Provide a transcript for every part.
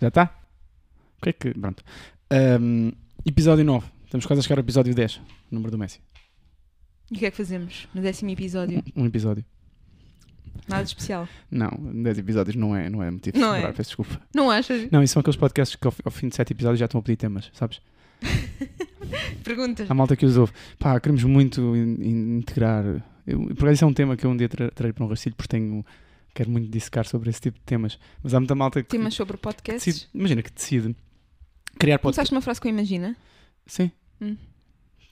Já está? O que é que. Pronto. Ahm, episódio 9. Estamos quase a chegar ao episódio 10. Número do Messi. E o que é que fazemos no décimo episódio? Um episódio. Nada de especial. Não, 10 episódios não é, não é motivo de Não celebrar, é. peço desculpa. Não achas? Não, isso são aqueles podcasts que ao, ao fim de 7 episódios já estão a pedir temas, sabes? Perguntas. Há malta que os ouve. Pá, queremos muito in- in- integrar. Eu, por acaso isso é um tema que eu um dia tra- trarei para um rastilho porque tenho. Quero muito dissecar sobre esse tipo de temas. Mas há muita malta que. Temas sobre decide, podcasts. imagina que decide criar podcast. Começaste uma frase com Imagina? Sim,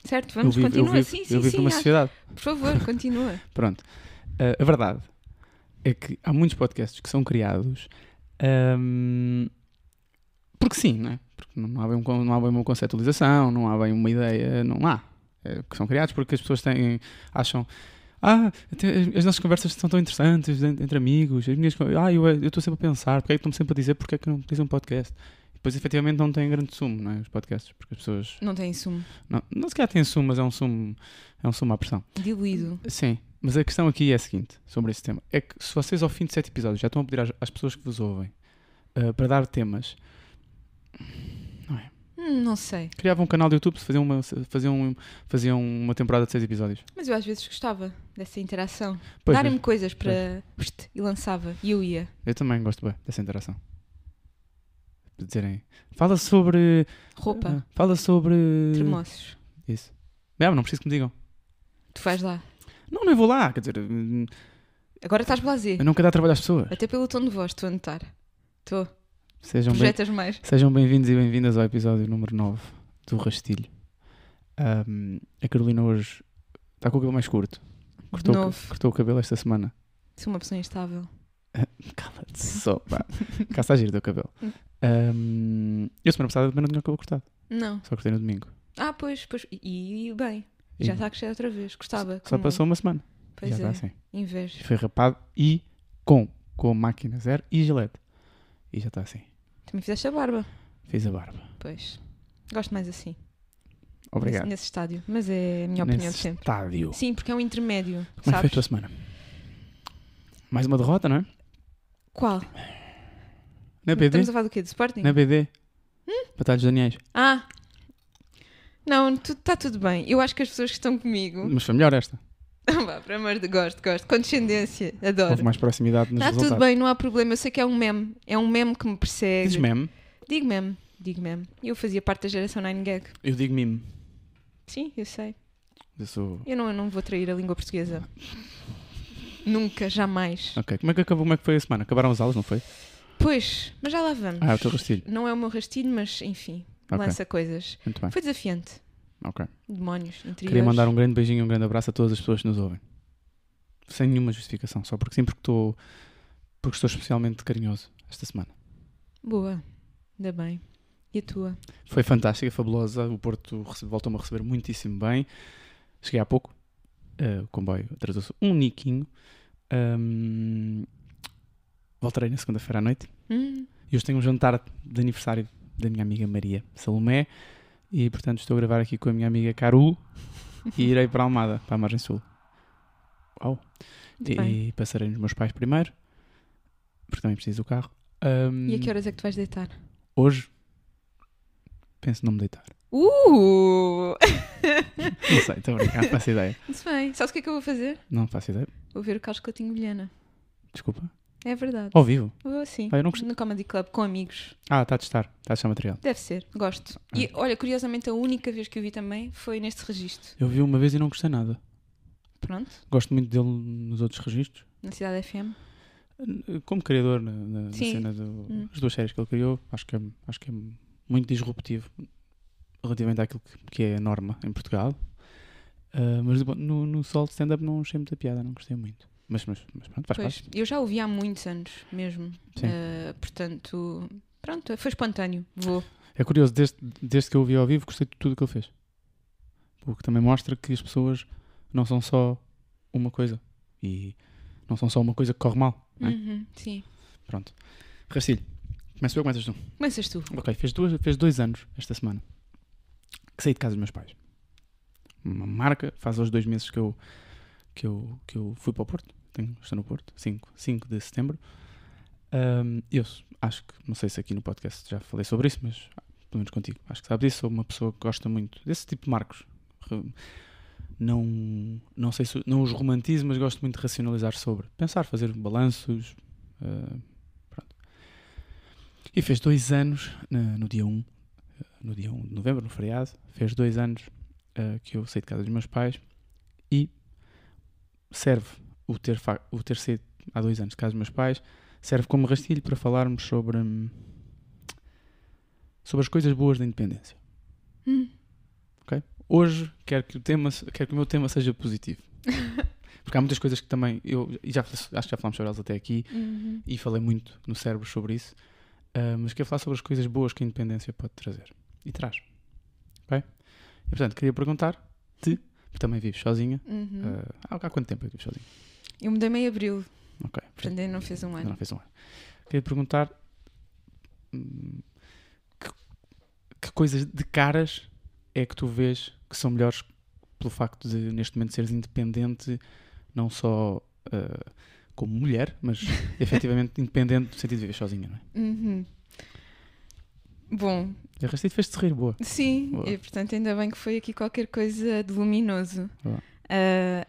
Certo, vamos, eu vivo, continua. eu vivo, sim, sim, eu vivo sim. numa sociedade. Por favor, continua. Pronto. Ah, a verdade é que há muitos podcasts que são criados ahm, porque sim, não é? Porque não há, bem um não há bem uma conceptualização, não há bem uma ideia, não há. É, que são criados porque as pessoas têm, acham. Ah, as, as nossas conversas são tão interessantes en- entre amigos. As minhas, ah, eu estou sempre a pensar, porque é que estão-me sempre a dizer porque é que não dizem um podcast? Depois, efetivamente, não têm grande sumo, não é? Os podcasts, porque as pessoas. Não tem sumo. Não, não se calhar têm sumo, mas é um sumo, é um sumo à pressão. Diluído. Sim, mas a questão aqui é a seguinte, sobre esse tema. É que se vocês ao fim de sete episódios já estão a pedir às, às pessoas que vos ouvem uh, para dar temas, Hum, não sei. criavam um canal de YouTube, faziam uma, faziam, um, faziam uma temporada de seis episódios. Mas eu às vezes gostava dessa interação. Darem-me mas coisas para. E lançava. E eu ia. eu também gosto bem dessa interação. De dizerem, fala sobre... Roupa. uh, fala sobre... Termossos. Isso. Não, não preciso que me digam. Tu vais lá. Não, não vou lá, quer dizer, hum, Agora estás blasé. eu não quero dar trabalho às pessoas. Até pelo tom de voz, estou a notar. Estou. Sejam bem, Projetas mais. Sejam bem-vindos e bem-vindas ao episódio número 9 do Rastilho. Ahm, a Carolina hoje está com o cabelo mais curto. Cortou, Novo. cortou o cabelo esta semana. Sou uma pessoa instável. Cala-te só, pá. Cá está giro o teu cabelo. Ahm, eu semana passada também não tinha o cabelo cortado. Não. Só cortei no domingo. Ah, pois, pois. E, e bem. E Já está a crescer outra vez. Gostava. Só como- passou uma semana. Pois Já é. está assim. Inveja. Foi rapado e com, com máquina zero e gilete. E já está assim. Também fizeste a barba. Fiz a barba. Pois. Gosto mais assim. Obrigado. Nesse, nesse estádio. Mas é a minha opinião de Nesse sempre. estádio. Sim, porque é um intermédio. Como é que foi a sabes? tua semana? Mais uma derrota, não é? Qual? Na BD? Estamos a falar do quê? Do Sporting? Na BD? Batalhas Daniels. Ah! Não, está tudo bem. Eu acho que as pessoas que estão comigo. Mas foi melhor esta. Vá, por amor de gosto, gosto. Condescendência, adoro. Houve mais proximidade nos Está resultados. tudo bem, não há problema. Eu sei que é um meme. É um meme que me persegue. Dizes meme? Digo meme, digo meme. Eu fazia parte da geração 9gag. Eu digo mime. Sim, eu sei. Eu sou... Eu não, eu não vou trair a língua portuguesa. Nunca, jamais. Ok, como é que acabou? Como é que foi a semana? Acabaram as aulas, não foi? Pois, mas já lá vamos. Ah, é o teu rastilho. Não é o meu rastilho, mas enfim, Ok, lança coisas. muito bem. Foi desafiante. Ok. Demónios, interiores. Queria mandar um grande beijinho e um grande abraço a todas as pessoas que nos ouvem. Sem nenhuma justificação, só porque sim, porque estou, porque estou especialmente carinhoso esta semana. Boa, ainda bem. E a tua? Foi fantástica, fabulosa. O Porto voltou-me a receber muitíssimo bem. Cheguei há pouco. eh, o comboio atrasou-se um niquinho. Ahm, voltarei na segunda-feira à noite. Hum, E hoje tenho um jantar de aniversário da minha amiga Maria Salomé. E portanto estou a gravar aqui com a minha amiga Caru. e irei para Almada, para a Margem Sul. Uau! E, bem. passarei nos meus pais primeiro. Porque também preciso do carro. Ahm, E a que horas é que tu vais deitar? Hoje penso não me deitar. Uh! Não sei, estou a brincar, não faço ideia. Muito bem. Sabes o que é que eu vou fazer? Não faço ideia. Vou ver o Carlos Coutinho Vilhena. Desculpa. É verdade. Ao vivo. Vou assim. Ah, eu não gostei. No Comedy Club, com amigos. Ah, está a testar. Está a testar material. Deve ser. Gosto. E olha, curiosamente, a única vez que eu vi também foi neste registro. Eu vi uma vez e não gostei nada. Pronto. Gosto muito dele nos outros registros. Na Cidade FM. Como criador na, na- na Sim. cena das Hum. duas séries que ele criou, acho que, é, acho que é muito disruptivo relativamente àquilo que, que é a norma em Portugal. Ah, mas no, no solo de stand-up não achei muita piada, não gostei muito. Mas, mas, mas pronto, faz Pois, parte. eu já ouvi há muitos anos mesmo. Eh, portanto, pronto, foi espontâneo. Vou. É curioso, desde, desde que eu o vi ao vivo, gostei de tudo o que ele fez. O que também mostra que as pessoas não são só uma coisa. E não são só uma coisa que corre mal. Não é? Uhum, sim. Pronto. Racilho, começo eu, começas tu. Começas tu. Ok, fez, duas, fez dois anos esta semana que saí de casa dos meus pais. Uma marca, faz hoje dois meses que eu, que eu, que eu fui para o Porto. Tenho, estou no Porto, 5, 5 de setembro. Ahm, eu acho que, não sei se aqui no podcast já falei sobre isso, mas pelo menos contigo, acho que sabes disso. Sou uma pessoa que gosta muito desse tipo de marcos. Não, não sei se não os romantizo, mas gosto muito de racionalizar sobre. Pensar, fazer balanços. ah, pronto. E fez dois anos, no dia 1, eh, no dia 1 de novembro, no feriado, fez dois anos ah, que eu saí de casa dos meus pais e serve o ter, o ter saído há dois anos de casa dos meus pais serve como rastilho para falarmos sobre hum, sobre as coisas boas da independência. Hum. Hoje quero que o tema quero que o meu tema seja positivo. Porque há muitas coisas que também eu já acho que já falámos sobre elas até aqui Uhum. e falei muito no cérebro sobre isso, ah, mas quero falar sobre as coisas boas que a independência pode trazer e traz. Ok? E portanto, queria perguntar-te, porque também vives sozinha. Uhum. ah, há há quanto tempo é que vives sozinha? Eu mudei-me em abril, Ok. portanto ainda não fez um Ainda ano. não fez um ano. Queria perguntar hum, que, que coisas de caras é que tu vês que são melhores pelo facto de neste momento seres independente, não só ah, como mulher, mas efetivamente independente no sentido de viver sozinha, não é? Uhum. Bom, E resto fez-te rir, boa. sim, Boa. e portanto ainda bem que foi aqui qualquer coisa de luminoso. Boa. Ah,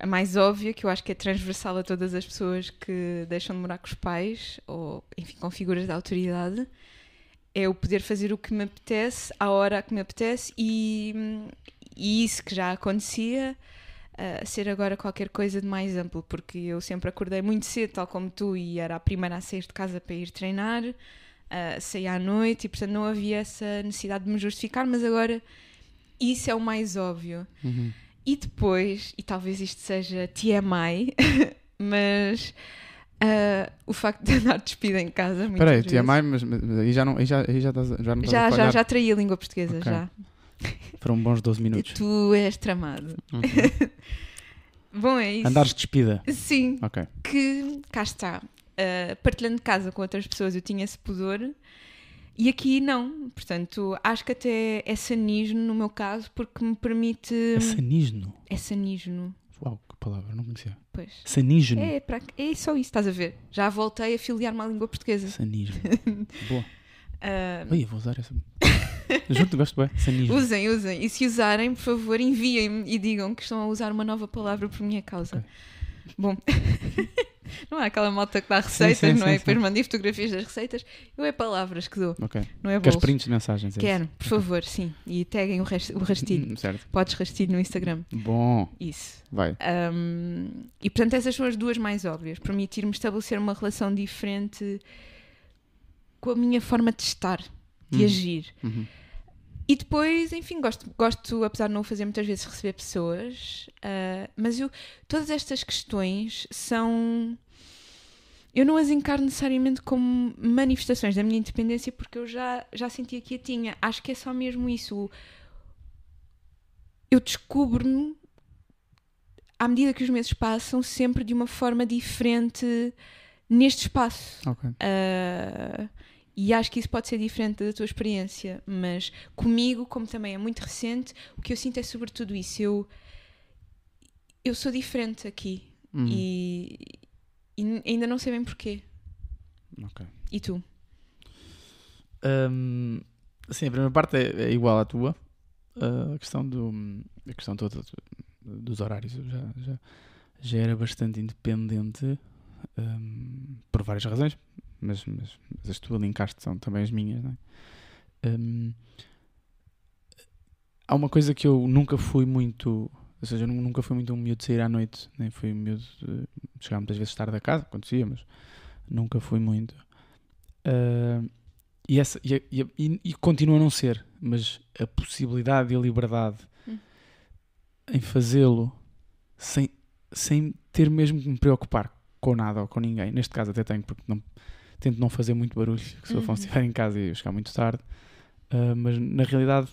a mais óbvia, que eu acho que é transversal a todas as pessoas que deixam de morar com os pais, ou enfim, com figuras de autoridade, é o poder fazer o que me apetece, à hora que me apetece, e, e isso que já acontecia, ah, ser agora qualquer coisa de mais amplo, porque eu sempre acordei muito cedo, tal como tu, e era a primeira a sair de casa para ir treinar, ah, saía à noite, e portanto não havia essa necessidade de me justificar, mas agora isso é o mais óbvio. Uhum. E depois, e talvez isto seja TMI, mas ah, o facto de andar despida em casa. Espera aí, mãe, mas, mas aí já não, aí já, aí já, estás, já não Já, já, já traí a língua portuguesa, Ok. já. Foram bons 12 minutos. Tu és tramado. Bom, é isso. Andares despida. Sim, que cá está. Ah, partilhando casa com outras pessoas, eu tinha esse pudor. E aqui não. Portanto, acho que até é sanismo no meu caso, porque me permite. É sanígeno. É sanismo. Uau, que palavra, não conhecia. Pois. Sanígeno. É, pra- é só isso, estás a ver? Já voltei a filiar-me à língua portuguesa. Sanígeno. Boa. Ah, Oi, eu vou usar essa. Juro-te, gosto bem. Sanígeno. usem, usem. E se usarem, por favor, enviem-me e digam que estão a usar uma nova palavra por minha causa. Ok. Bom, não é aquela malta que dá receitas, sim, não é? sim, Depois sim. mandei fotografias das receitas. Eu é palavras que dou, Ok. não é Queres bolos. prints de mensagens? é Quero, por favor, sim. E taguem o, rast- o isso? rastilho. Hum, Certo. Podes rastilho no Instagram. Bom, Isso. vai. Um, e portanto, essas são as duas mais óbvias. Permitir-me estabelecer uma relação diferente com a minha forma de estar, de Hum. agir. Uhum. E depois, enfim, gosto, gosto, apesar de não o fazer muitas vezes, receber pessoas, ah, mas eu, todas estas questões são. Eu não as encaro necessariamente como manifestações da minha independência porque eu já, já sentia que a tinha. Acho que é só mesmo isso. Eu descubro-me, à medida que os meses passam, sempre de uma forma diferente neste espaço. Ok. Uh, e acho que isso pode ser diferente da tua experiência, mas comigo, como também é muito recente, o que eu sinto é sobretudo isso. Eu, eu sou diferente aqui Hum, e, e ainda não sei bem porquê. ok. E tu? Hum, sim, a primeira parte é, é igual à tua. Uh, a questão do a questão toda do- dos horários já, já, já era bastante independente hum, por várias razões, mas, mas, mas as que tu são também as minhas. Não é? Hum, há uma coisa que eu nunca fui muito, ou seja, eu nu- nunca fui muito um miúdo de sair à noite, nem fui um miúdo de chegar muitas vezes tarde a casa, acontecia, mas nunca fui muito. Ah, e, essa, e, e, e continua a não ser, mas a possibilidade e a liberdade Hum. em fazê-lo sem, sem ter mesmo que me preocupar com nada ou com ninguém. Neste caso até tenho, porque não, tento não fazer muito barulho, que se o Uhum. Afonso estiver em casa e eu chegar muito tarde. Ah, mas na realidade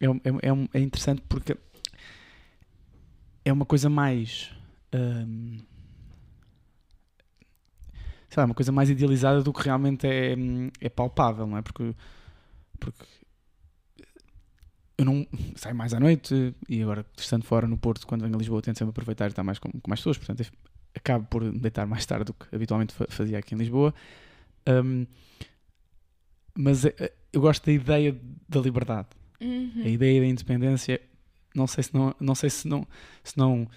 é, um- é, um- é, um- é interessante porque é uma coisa mais. ahm, sei lá, uma coisa mais idealizada do que realmente é, é palpável, não é? Porque, porque eu não saio mais à noite e agora estando fora no Porto, quando venho a Lisboa, tento sempre aproveitar e estar mais com, com mais pessoas, portanto acabo por deitar mais tarde do que habitualmente fa- fazia aqui em Lisboa. Um, mas é- eu gosto da ideia da liberdade. Uhum. A ideia da independência, não sei se não, não sei se não, se não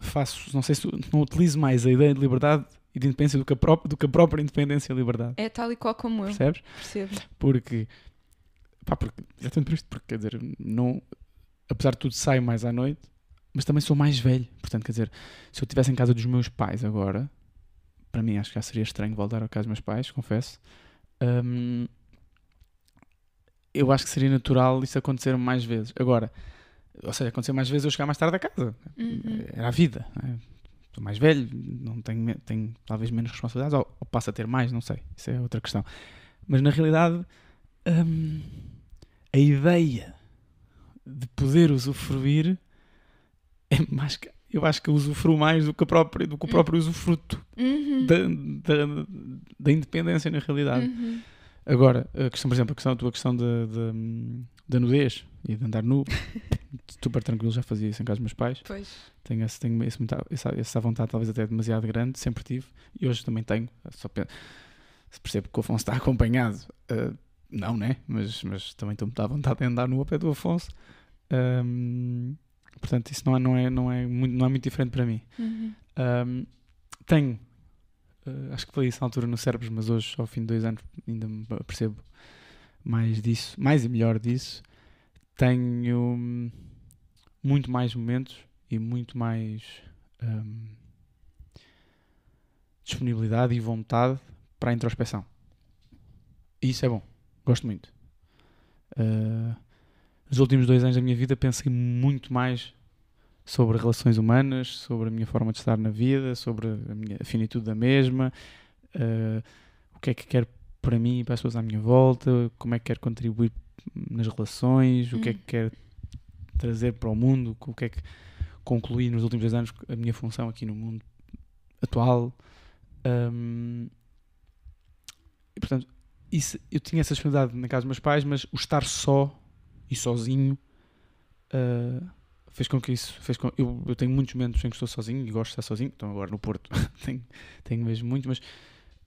faço, não sei se não utilizo mais a ideia de liberdade e de independência do que a própria, do que a própria independência e liberdade. É tal e qual como eu, Percebes? percebo. Porque, pá, porque, exatamente por isto, porque quer dizer, não, apesar de tudo, saio mais à noite, mas também sou mais velho. Portanto, quer dizer, se eu estivesse em casa dos meus pais agora, para mim acho que já seria estranho voltar à casa dos meus pais, confesso. Hum, eu acho que seria natural isso acontecer mais vezes. Agora, ou seja, acontecer mais vezes eu chegar mais tarde a casa. Uhum. Era a vida. não é? Estou mais velho, não tenho, tenho talvez menos responsabilidades, ou, ou passo a ter mais, não sei. Isso é outra questão. Mas na realidade, hum, a ideia de poder usufruir é mais que. Eu acho que eu usufruo mais do que, a própria, do que o próprio usufruto Uhum. da, da, da independência, na realidade. Uhum. Agora, a questão, por exemplo, a, questão, a tua questão da da- da nudez e de andar nu, super tranquilo, já fazia isso em casa dos meus pais. Pois. Tenho, esse, tenho esse, muita- essa, essa vontade, talvez até demasiado grande, sempre tive, e hoje também tenho. Só pe- se percebo que o Afonso está acompanhado, ah, não, né? Mas, mas também estou muito à vontade de andar no ao pé do Afonso. Ahm, portanto, isso não é, não, é, não, é muito, não é muito diferente para mim. Uhum. Ahm, tenho, ah, acho que falei isso na altura no Cérebros, mas hoje, ao fim de dois anos, ainda me percebo mais disso, mais e melhor disso. Tenho hum, muito mais momentos e muito mais hum, disponibilidade e vontade para a introspeção. E isso é bom, gosto muito. Ah, nos últimos dois anos da minha vida pensei muito mais sobre relações humanas, sobre a minha forma de estar na vida, sobre a minha finitude da mesma, ah, o que é que quero para mim e para as pessoas à minha volta, como é que quero contribuir nas relações, o que é Hum. que quero trazer para o mundo, o que é que concluí nos últimos dois anos a minha função aqui no mundo atual. Ahm, e portanto, isso, eu tinha essa disponibilidade na casa dos meus pais, mas o estar só e sozinho ah, fez com que isso. Fez com, eu, eu tenho muitos momentos em que estou sozinho e gosto de estar sozinho, então agora no Porto tenho, tenho mesmo muito, mas,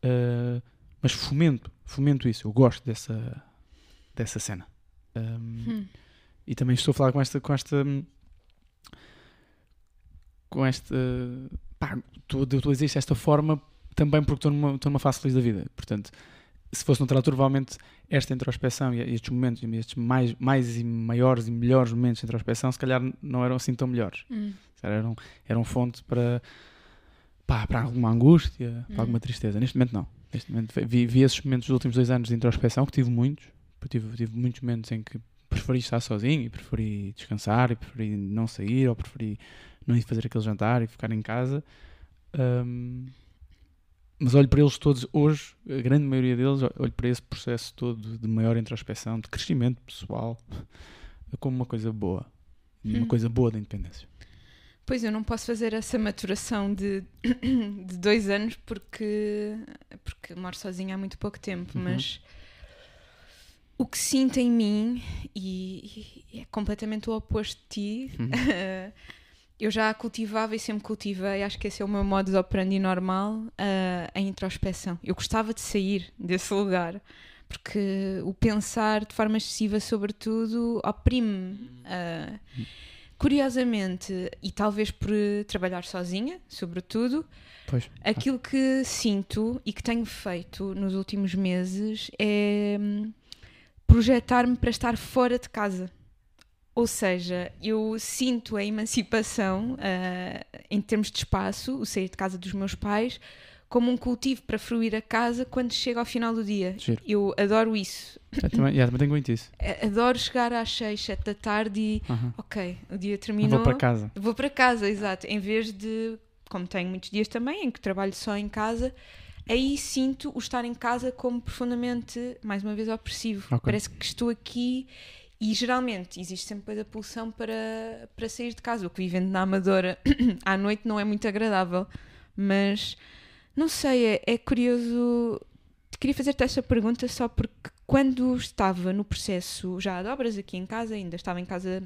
ah, mas fomento, fomento isso, eu gosto dessa, dessa cena. Ahm, Hum. e também estou a falar com esta com esta com esta pá, estou utilizei isto desta forma também porque estou numa, estou numa fase feliz da vida portanto se fosse noutra altura provavelmente esta introspeção e estes momentos estes mais, mais e maiores e melhores momentos de introspeção se calhar não eram assim tão melhores Hum. Eram, eram fonte para pá, para alguma angústia para Hum. alguma tristeza neste momento não neste momento vi, vi esses momentos dos últimos dois anos de introspeção que tive muitos tive, tive muitos momentos em que preferi estar sozinho e preferi descansar e preferi não sair ou preferi não ir fazer aquele jantar e ficar em casa. Ahm, mas olho para eles todos hoje, a grande maioria deles, olho para esse processo todo de maior introspeção, de crescimento pessoal, como uma coisa boa. Uma Hum. coisa boa da independência. Pois eu não posso fazer essa maturação de, de dois anos porque, porque moro sozinha há muito pouco tempo, Uhum. mas o que sinto em mim, e, e é completamente o oposto de ti, Uhum. eu já a cultivava e sempre cultivei, acho que esse é o meu modo de operandi normal, ah, a introspeção. Eu gostava de sair desse lugar, porque o pensar de forma excessiva sobre tudo oprime-me. ah, curiosamente, e talvez por trabalhar sozinha, sobretudo, Pois. aquilo que sinto e que tenho feito nos últimos meses é hum, projetar-me para estar fora de casa. Ou seja, eu sinto a emancipação ah, em termos de espaço, o sair de casa dos meus pais, como um cultivo para fruir a casa quando chega ao final do dia. Giro. Eu adoro isso. Eu também, yeah, também tenho muito isso. Adoro chegar às 6, 7 da tarde e, ok, o dia terminou. Vou para casa. Vou para casa, exato. Em vez de, como tenho muitos dias também, em que trabalho só em casa, aí sinto o estar em casa como profundamente, mais uma vez, opressivo. Ok. Parece que estou aqui e geralmente existe sempre depois a pulsão para, para sair de casa. O que vivendo na Amadora à noite não é muito agradável, mas não sei, é, é curioso. Queria fazer-te esta pergunta só porque quando estava no processo já de obras aqui em casa, ainda estava em casa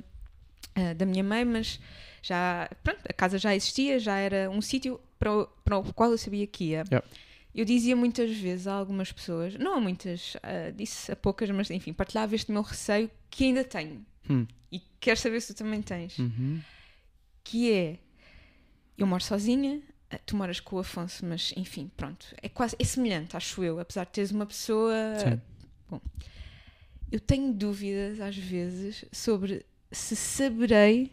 ah, da minha mãe, mas já pronto, a casa já existia, já era um sítio para, o- para o qual eu sabia que ia. Eu dizia muitas vezes a algumas pessoas, não a muitas, uh, disse a poucas, mas enfim, partilhava este meu receio que ainda tenho. Hum. E quero saber se tu também tens. Uhum. Que é, eu moro sozinha, uh, tu moras com o Afonso, mas enfim, pronto. É quase, é semelhante, acho eu, apesar de teres uma pessoa... Sim. Bom, eu tenho dúvidas às vezes sobre se saberei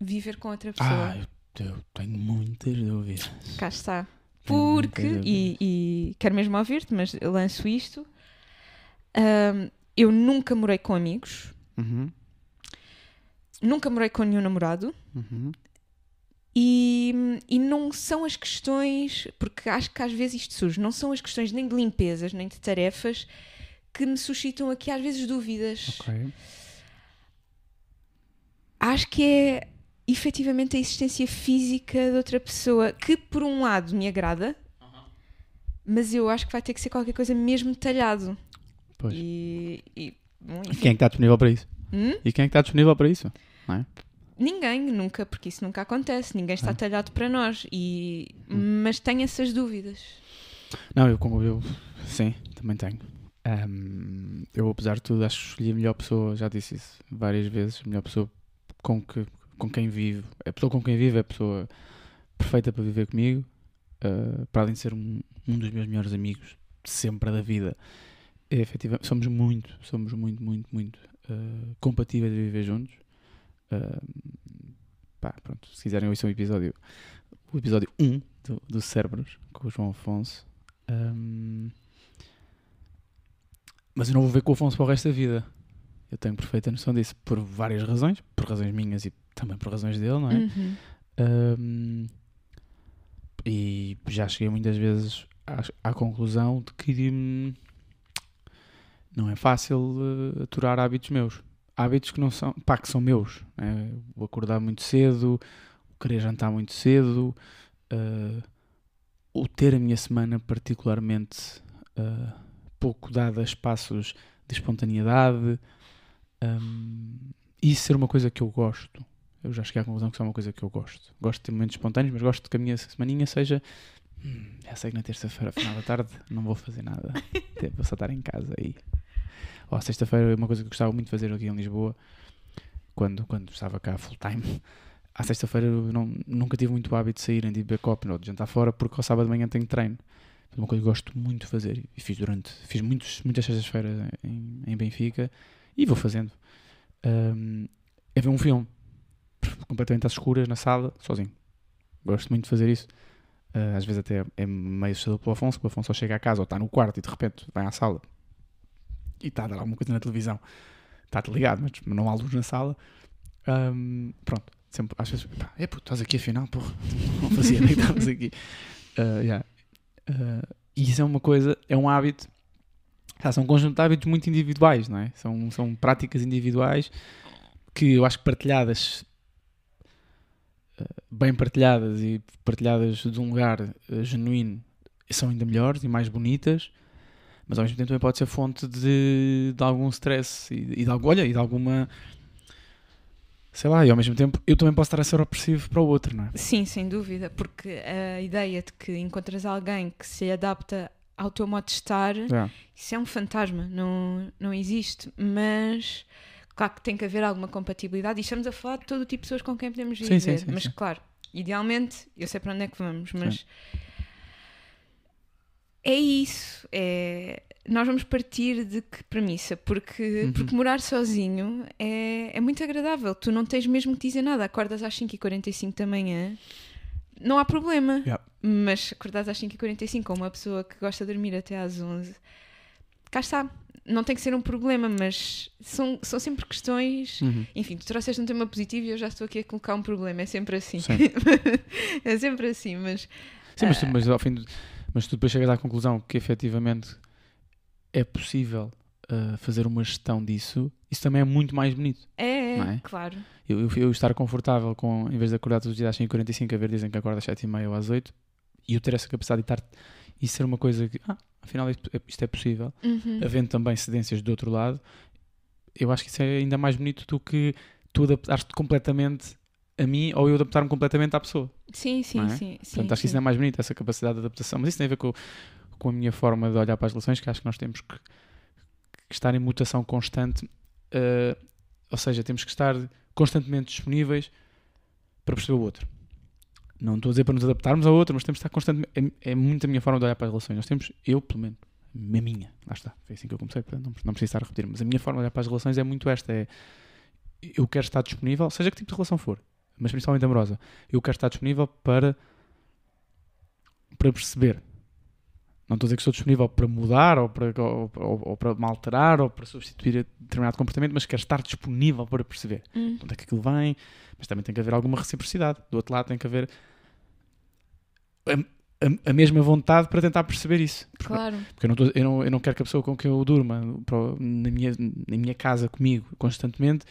viver com outra pessoa. Ah, eu, eu tenho muitas dúvidas. Cá está. Porque, e, e quero mesmo ouvir-te, mas eu lanço isto. Ahm, eu nunca morei com amigos, Uhum. nunca morei com nenhum namorado Uhum. e, e não são as questões, porque acho que às vezes isto surge, não são as questões nem de limpezas, nem de tarefas que me suscitam aqui às vezes dúvidas. Ok. Acho que é efetivamente a existência física de outra pessoa que, por um lado, me agrada, mas eu acho que vai ter que ser qualquer coisa mesmo detalhado. Pois. E, e, E quem é que está disponível para isso? Hum? E quem é que está disponível para isso? Ninguém, nunca, porque isso nunca acontece. Ninguém está Ah. talhado para nós. E, Hum. Mas tenho essas dúvidas. Não, eu como eu sim, também tenho. Ahm, eu, apesar de tudo, acho que escolhi a melhor pessoa, já disse isso várias vezes, a melhor pessoa com, que, com quem vivo. A pessoa com quem vivo é a pessoa perfeita para viver comigo, ah, para além de ser um, um dos meus melhores amigos de sempre da vida. É, efetivamente, somos muito, somos muito, muito, muito ah, compatíveis a viver juntos. Ahm, pá, pronto, se quiserem ouvir um episódio, o episódio 1 do, do Cérebros com o João Afonso. Ahm, mas eu não vou ver com o Afonso para o resto da vida. Eu tenho perfeita noção disso, por várias razões, por razões minhas e também por razões dele, não é? Uhum. Ahm, e já cheguei muitas vezes à, à conclusão de que hum, não é fácil eh, aturar hábitos meus. Hábitos que não são, pá, que são meus. né? O acordar muito cedo, o querer jantar muito cedo, eh, o ter a minha semana particularmente eh, pouco dada a espaços de espontaneidade. e isso ser uma coisa que eu gosto. Eu já cheguei à conclusão que isso é uma coisa que eu gosto. Gosto de ter momentos espontâneos, mas gosto que a minha semaninha seja. "Hum, já sei que na terça-feira, final da tarde, não vou fazer nada. Vou só estar em casa aí. Ou sexta-feira, uma coisa que eu gostava muito de fazer aqui em Lisboa, quando, quando estava cá full time. À sexta-feira eu não, nunca tive muito hábito de sair, nem de beber copo, ou de jantar fora, porque ao sábado de manhã tenho treino. É uma coisa que gosto muito de fazer. E fiz durante. Fiz muitos, muitas sextas-feiras em, em Benfica e vou fazendo. Hum, é ver um filme completamente às escuras na sala, sozinho. Gosto muito de fazer isso. Uh, às vezes até é meio assustador pelo Afonso, porque o Afonso só chega a casa ou está no quarto e de repente vai à sala e está a dar alguma coisa na televisão. Está-te ligado, mas não há luz na sala. Um, pronto, sempre, às vezes, pá, é puto, estás aqui afinal, porra, não fazia nem que aqui. Uh, yeah. Uh, isso é uma coisa, é um hábito, ah, são um conjunto de hábitos muito individuais, não é? São, são práticas individuais que eu acho que partilhadas bem partilhadas e partilhadas de um lugar eh, genuíno são ainda melhores e mais bonitas, mas ao mesmo tempo também pode ser fonte de, de algum stress e, e de, algo- olha, e de alguma sei lá, e ao mesmo tempo eu também posso estar a ser opressivo para o outro, não é? Sim, sem dúvida, porque a ideia de que encontras alguém que se adapta ao teu modo de estar, É. isso é um fantasma, não, não existe. Mas claro que tem que haver alguma compatibilidade e estamos a falar de todo o tipo de pessoas com quem podemos viver. sim, sim, mas sim. claro, idealmente, eu sei para onde é que vamos, mas é isso. É... Nós vamos partir de que premissa? Porque, Uhum. porque morar sozinho é, é muito agradável. Tu não tens mesmo que dizer nada. Acordas às 5h45 da manhã, não há problema. Yeah. Mas acordares às 5h45 com uma pessoa que gosta de dormir até às 11 cá está. Não tem que ser um problema, mas são, são sempre questões. Uhum. Enfim, tu trouxeste um tema positivo e eu já estou aqui a colocar um problema. É sempre assim. Sim. é sempre assim, mas Sim, mas, tu, mas ao fim de- mas tu depois chegas à conclusão que efetivamente é possível uh, fazer uma gestão disso, isso também é muito mais bonito. é, Não é? claro. Eu, eu, eu estar confortável com, em vez de acordar todos os dias às 5h45, a ver dizem que acorda às 7h30 ou às 8 e eu ter essa capacidade de estar e ser uma coisa que, ah, afinal isto é, isto é possível, Uhum. havendo também cedências do outro lado, eu acho que isso é ainda mais bonito do que tu adaptares-te completamente a mim ou eu adaptar-me completamente à pessoa. Sim, sim, é? sim. sim, Portanto, acho que isso sim. ainda é mais bonito, essa capacidade de adaptação. Mas isso tem a ver com, com a minha forma de olhar para as relações, que acho que nós temos que, que estar em mutação constante, uh, ou seja, temos que estar constantemente disponíveis para perceber o outro. Não estou a dizer para nos adaptarmos ao outro, mas temos que estar constantemente. É, é muito a minha forma de olhar para as relações. Nós temos, eu pelo menos, a minha, lá está, foi assim que eu comecei, portanto, não, não preciso estar a repetir, mas a minha forma de olhar para as relações é muito esta: é eu quero estar disponível, seja que tipo de relação for, mas principalmente amorosa, eu quero estar disponível para, para perceber. Não estou a dizer que estou disponível para mudar ou para, ou, ou, ou para me alterar ou para substituir determinado comportamento, mas quero estar disponível para perceber Hum. de onde é que aquilo vem, mas também tem que haver alguma reciprocidade. Do outro lado tem que haver a, a- a mesma vontade para tentar perceber isso. Porque, Claro. porque eu, não tô- eu, não, eu não quero que a pessoa com quem eu durma para na, minha, na minha casa comigo constantemente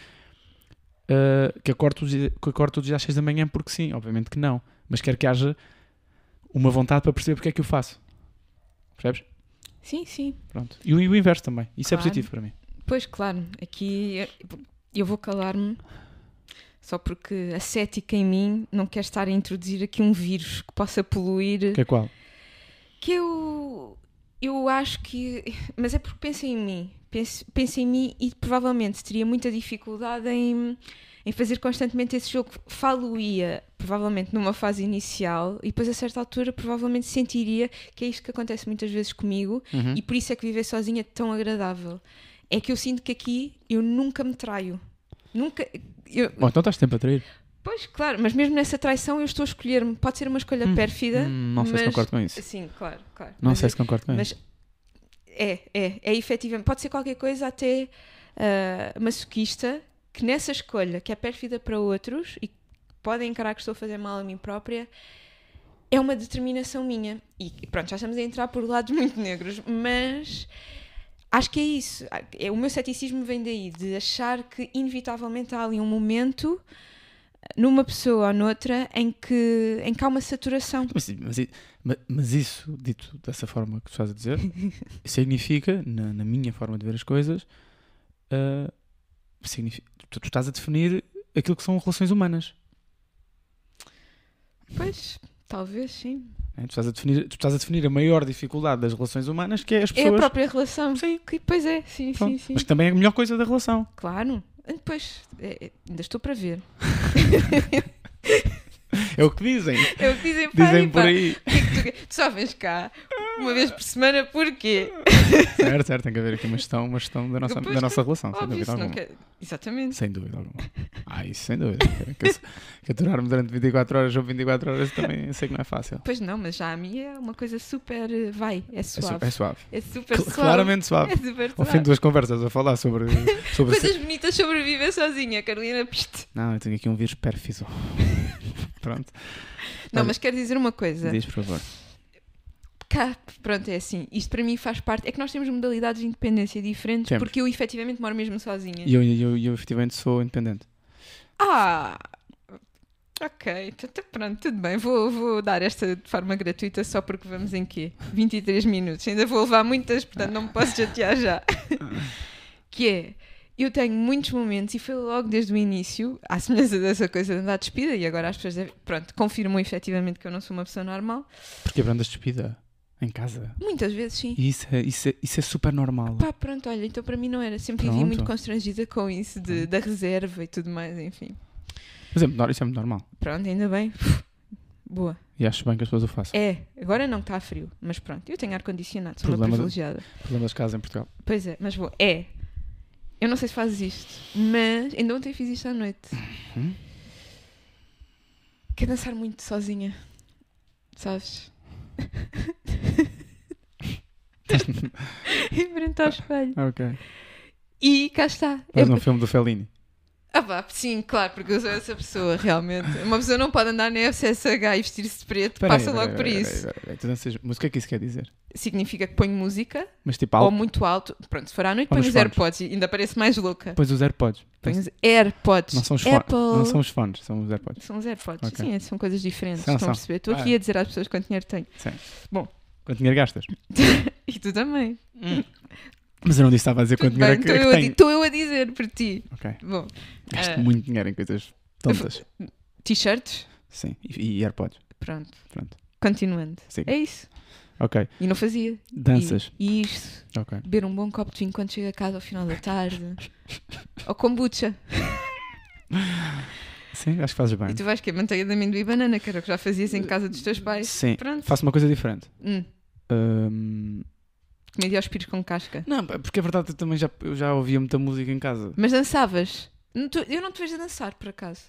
uh, que, acorde todos, os dias- que acorde todos os dias às 6 da manhã, porque sim, obviamente que não. Mas quero que haja uma vontade para perceber porque é que eu faço. Percebes? Sim, sim. Pronto. E o, e o inverso também. Isso é Claro. positivo para mim. Pois, claro. Aqui eu- eu vou calar-me só porque a cética em mim não quer estar a introduzir aqui um vírus que possa poluir. Que é qual? Que eu. Eu acho que. Mas é porque penso em mim. Penso em mim e provavelmente teria muita dificuldade em, em fazer constantemente esse jogo. Falo-ia, provavelmente, numa fase inicial e depois, a certa altura, provavelmente sentiria que é isto que acontece muitas vezes comigo Uhum. e por isso é que viver sozinha é tão agradável. É que eu sinto que aqui eu nunca me traio. Nunca. eu- Bom, então estás sempre a trair. Pois, claro, mas mesmo nessa traição eu estou a escolher-me. Pode ser uma escolha Hum, pérfida. Hum, não sei se mas- concordo com isso. Sim, claro, claro. Não Mas sei eu- se concordo com isso. mas é, é, é efetivamente. Pode ser qualquer coisa até ah, masoquista que nessa escolha que é pérfida para outros e que podem encarar que estou a fazer mal a mim própria é uma determinação minha. E pronto, já estamos a entrar por lados muito negros, mas acho que é isso. É, o meu ceticismo vem daí, de achar que inevitavelmente há ali um momento numa pessoa ou noutra em que, em que há uma saturação. Mas, mas mas isso, dito dessa forma que tu estás a dizer, significa, na, na minha forma de ver as coisas, ah, significa, tu, tu estás a definir aquilo que são relações humanas. Pois, talvez sim. né? Tu, estás a definir, tu estás a definir a maior dificuldade das relações humanas, que é as É a pessoas. própria relação. Sim. Que, pois é, sim, Pronto. sim, sim. Mas também é a melhor coisa da relação. Claro. Depois, é- é- ainda estou para ver. É o que dizem. É o que dizem, pá, Dizem e por pá, aí. que é que tu, tu só vens cá uma vez por semana, porquê? Certo, certo, tem que haver aqui uma gestão, uma gestão da nossa, da nossa relação, sem Óbvio, dúvida se não alguma. quer... Exatamente. Sem dúvida alguma. Ah, isso sem dúvida. Que, aturar-me durante 24 horas ou 24 horas também sei que não é fácil. Pois não, mas já a minha é uma coisa super. eh, Vai, é É, su- suave. é suave. É, super suave. Claramente suave. É super Ao fim de suave. duas conversas a falar sobre. sobre Coisas bonitas sobre viver sozinha, Carolina. Pst. Não, eu tenho aqui um vírus pérfido. Pronto. Não, mas quero dizer uma coisa. Diz, por favor. Cá, pronto, é assim. Isto para mim faz parte. É que nós temos modalidades de independência diferentes Temos. porque eu efetivamente moro mesmo sozinha. E eu, eu, eu efetivamente sou independente. Ah! Ok, t- t- pronto, tudo bem. Vou, vou dar esta de forma gratuita só porque vamos em quê? 23 minutos. Ainda vou levar muitas, portanto não me posso chatear já. que é, eu tenho muitos momentos e foi logo desde o início, à semelhança dessa coisa de andar despida, e agora as pessoas, devem- pronto, confirmam efetivamente que eu não sou uma pessoa normal. Porque andas despida em casa. Muitas vezes sim. E isso é, isso é, isso é super normal. Pá, pronto, olha, então para mim não era. Sempre vivi muito constrangida com isso, de, da reserva e tudo mais, enfim. Mas é, isso é muito normal. Pronto, ainda bem. Boa. E acho bem que as pessoas o façam. É, agora não está frio, mas pronto, eu tenho ar-condicionado, sou uma Problema do- privilegiada. Problema das casas em Portugal. Pois é, mas bom, é. Eu não sei se fazes isto, mas ainda ontem fiz isto à noite. Uhum. Quer dançar muito sozinha, sabes? em frente ao espelho. Ok. E cá está. Eu- num filme do Fellini. Ah pá, sim, claro, porque eu sou essa pessoa, realmente. Uma pessoa não pode andar na FCSH e vestir-se de preto, Espera aí, passa logo aí, por isso. Tu danças- Mas o que é que isso quer dizer? Significa que ponho música, Mas tipo ou alto. muito alto. Pronto, se for à noite, Ou ponho os. AirPods e ainda parece mais louca. Depois os AirPods. Ponho os AirPods. Não são os fones. Apple. Não são os fones, são os AirPods. São os AirPods. Ok. Sim, são coisas diferentes. São, estão a são. perceber? Estou Ah. aqui a dizer às pessoas quanto dinheiro tenho. Quanto dinheiro gastas? E tu também. Mas eu não disse estava a dizer Tudo quanto dinheiro é que, é estou que eu, a di- tenho. estou eu a dizer por ti. Ok. Bom, Gasto Ah. muito dinheiro em coisas tontas. t-shirts? Sim. E, e AirPods. Pronto. Pronto. Continuando. Sim. É isso. Ok. E não fazia. Danças. E, e isto, Ok. beber um bom copo de vinho quando chega a casa ao final da tarde. Ou kombucha. Sim, acho que fazes bem. E tu vais que manteiga de amendoim e banana, que era o que já fazias em casa dos teus pais. Sim. Pronto. Faço uma coisa diferente. Hum. Hum, Comida aos pires com casca. Não, porque é verdade, eu também já, eu já ouvia muita música em casa. Mas dançavas? Eu não te vejo a dançar, por acaso.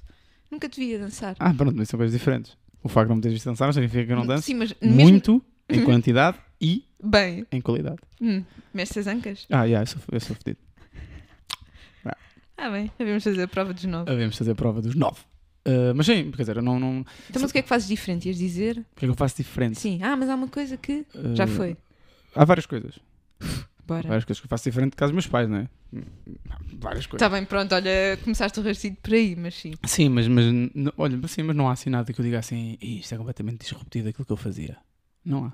Nunca te via dançar. Ah, pronto, mas são coisas diferentes. O facto de não me teres visto dançar não significa que eu não danço. Sim, mas mesmo Muito em quantidade e bem. em qualidade. Hum. Mestre ancas? Ah, yeah, eu sou, eu sou fedido. Ah, bem. Devemos fazer a prova dos nove. Havemos fazer a prova dos nove. Ah, mas sim, quer dizer, eu não, não. Então, mas o que é que fazes diferente? Ias dizer? O que é que eu faço diferente? Sim. Ah, mas há uma coisa que Ah, já foi. Há várias coisas. Bora. Várias coisas que eu faço diferente de casa dos meus pais, não é? Várias coisas. Está bem, pronto. Olha, começaste o racido por aí, mas sim. Sim, mas, mas n- olha, mas sim, mas não há assim nada que eu diga assim, "Ih, isto é completamente disruptivo daquilo que eu fazia. Não há.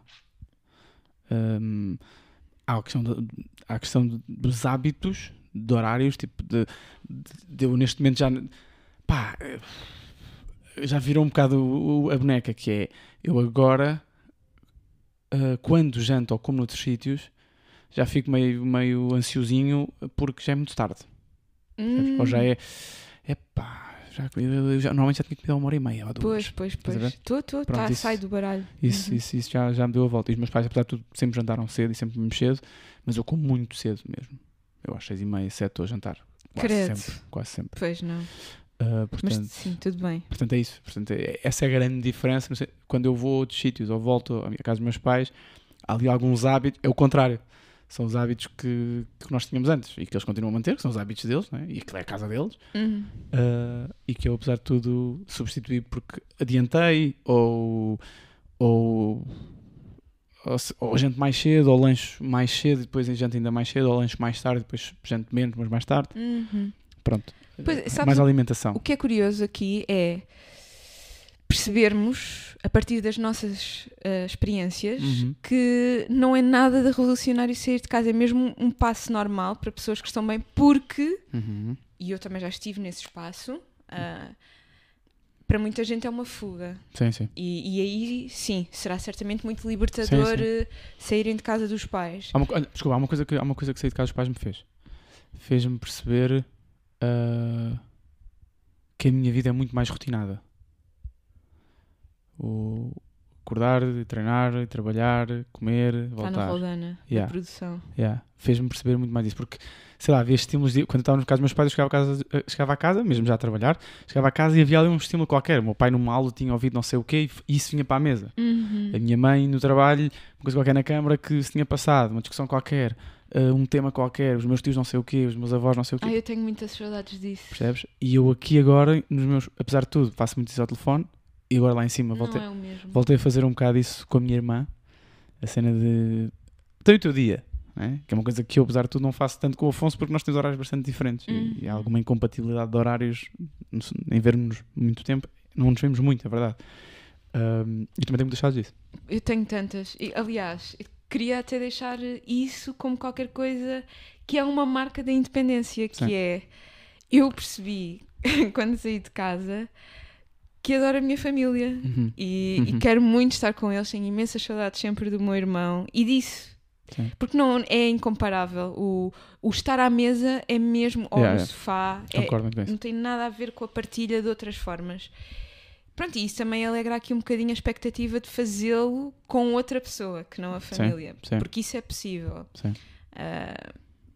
Hum, há a questão, de- há a questão de- dos hábitos, de horários, tipo, de, de- de eu neste momento já. pá, eh, já virou um bocado o- o- a boneca, que é eu agora, ah, quando janto ou como noutros sítios, já fico meio, meio ansiosinho porque já é muito tarde. Hum, Ou já é. Epá, já, já, normalmente já tinha comido há uma hora e meia ou duas. Pois, pois, pois. Estou, estou. Pronto, Tá, isso- sai do baralho. Isso, Uhum. isso, isso já, já me deu a volta. E os meus pais, apesar de tudo, sempre jantaram cedo e sempre muito cedo, mas eu como muito cedo mesmo. Eu às seis e meia, sete estou a jantar. Quase Credo. sempre. Quase sempre. Pois não. Ah, Mas portanto, sim, tudo bem. portanto, é isso. Portanto, é- essa é a grande diferença. Sei, quando eu vou a outros sítios ou volto à casa dos meus pais, há ali alguns hábitos. É o contrário. São os hábitos que, que nós tínhamos antes e que eles continuam a manter, que são os hábitos deles, né? e que é a casa deles. Uhum. Uh, e que eu, apesar de tudo, substituí porque adiantei ou, ou, ou, ou janto mais cedo, ou lancho mais cedo, e depois janto ainda mais cedo, ou lancho mais tarde, depois janto menos, mas mais tarde. Uhum. Pronto. Pois, Uh, sabes mais alimentação. O que é curioso aqui é percebermos, a partir das nossas eh, experiências, Uhum. que não é nada de revolucionário sair de casa, é mesmo um passo normal para pessoas que estão bem, porque, Uhum. e eu também já estive nesse espaço, ah, para muita gente é uma fuga. Sim, sim. E, e aí, sim, será certamente muito libertador sim. eh, saírem de casa dos pais. Há uma, desculpa, há uma coisa que, há uma coisa que sair de casa dos pais me fez. Fez-me perceber uh, que a minha vida é muito mais rotinada. O acordar, treinar, trabalhar, comer, Está na voltar. roldana Yeah. produção. Yeah. Fez-me perceber muito mais isso, porque, sei lá, havia estímulos. De... Quando estava nos casa dos meus pais, eu chegava a casa, eh, chegava a casa, mesmo já a trabalhar, chegava a casa e havia ali um estímulo qualquer. O meu pai numa aula tinha ouvido não sei o quê e e isso vinha para a mesa. Uhum. A minha mãe no trabalho, uma coisa qualquer na câmara que se tinha passado, uma discussão qualquer, eh, um tema qualquer, os meus tios não sei o quê, os meus avós não sei o quê. Ai, eu tenho muitas saudades disso. Percebes? E eu aqui agora, nos meus, apesar de tudo, faço muito isso ao telefone e agora lá em cima voltei, é voltei a fazer um bocado isso com a minha irmã. A cena de. Tem o teu dia, né? que é uma coisa que eu, apesar de tudo, não faço tanto com o Afonso porque nós temos horários bastante diferentes e- e, há alguma incompatibilidade de horários em vermos muito tempo. Não nos vemos muito, é verdade. Ahm, e também tenho muitas saudades disso. Eu tenho tantas. E, aliás, queria até deixar isso como qualquer coisa que é uma marca da independência, que Sim. é eu percebi quando saí de casa que adoro a minha família Uhum. e, e Uhum. quero muito estar com eles, tenho imensas saudades sempre do meu irmão e disso. Sim. Porque não é incomparável. O, o estar à mesa é mesmo, ou Yeah, no yeah. sofá, é, não tem nada a ver com a partilha de outras formas. Pronto, e isso também alegra aqui um bocadinho a expectativa de fazê-lo com outra pessoa, que não a família. sim. Porque isso é possível. Sim. Ah,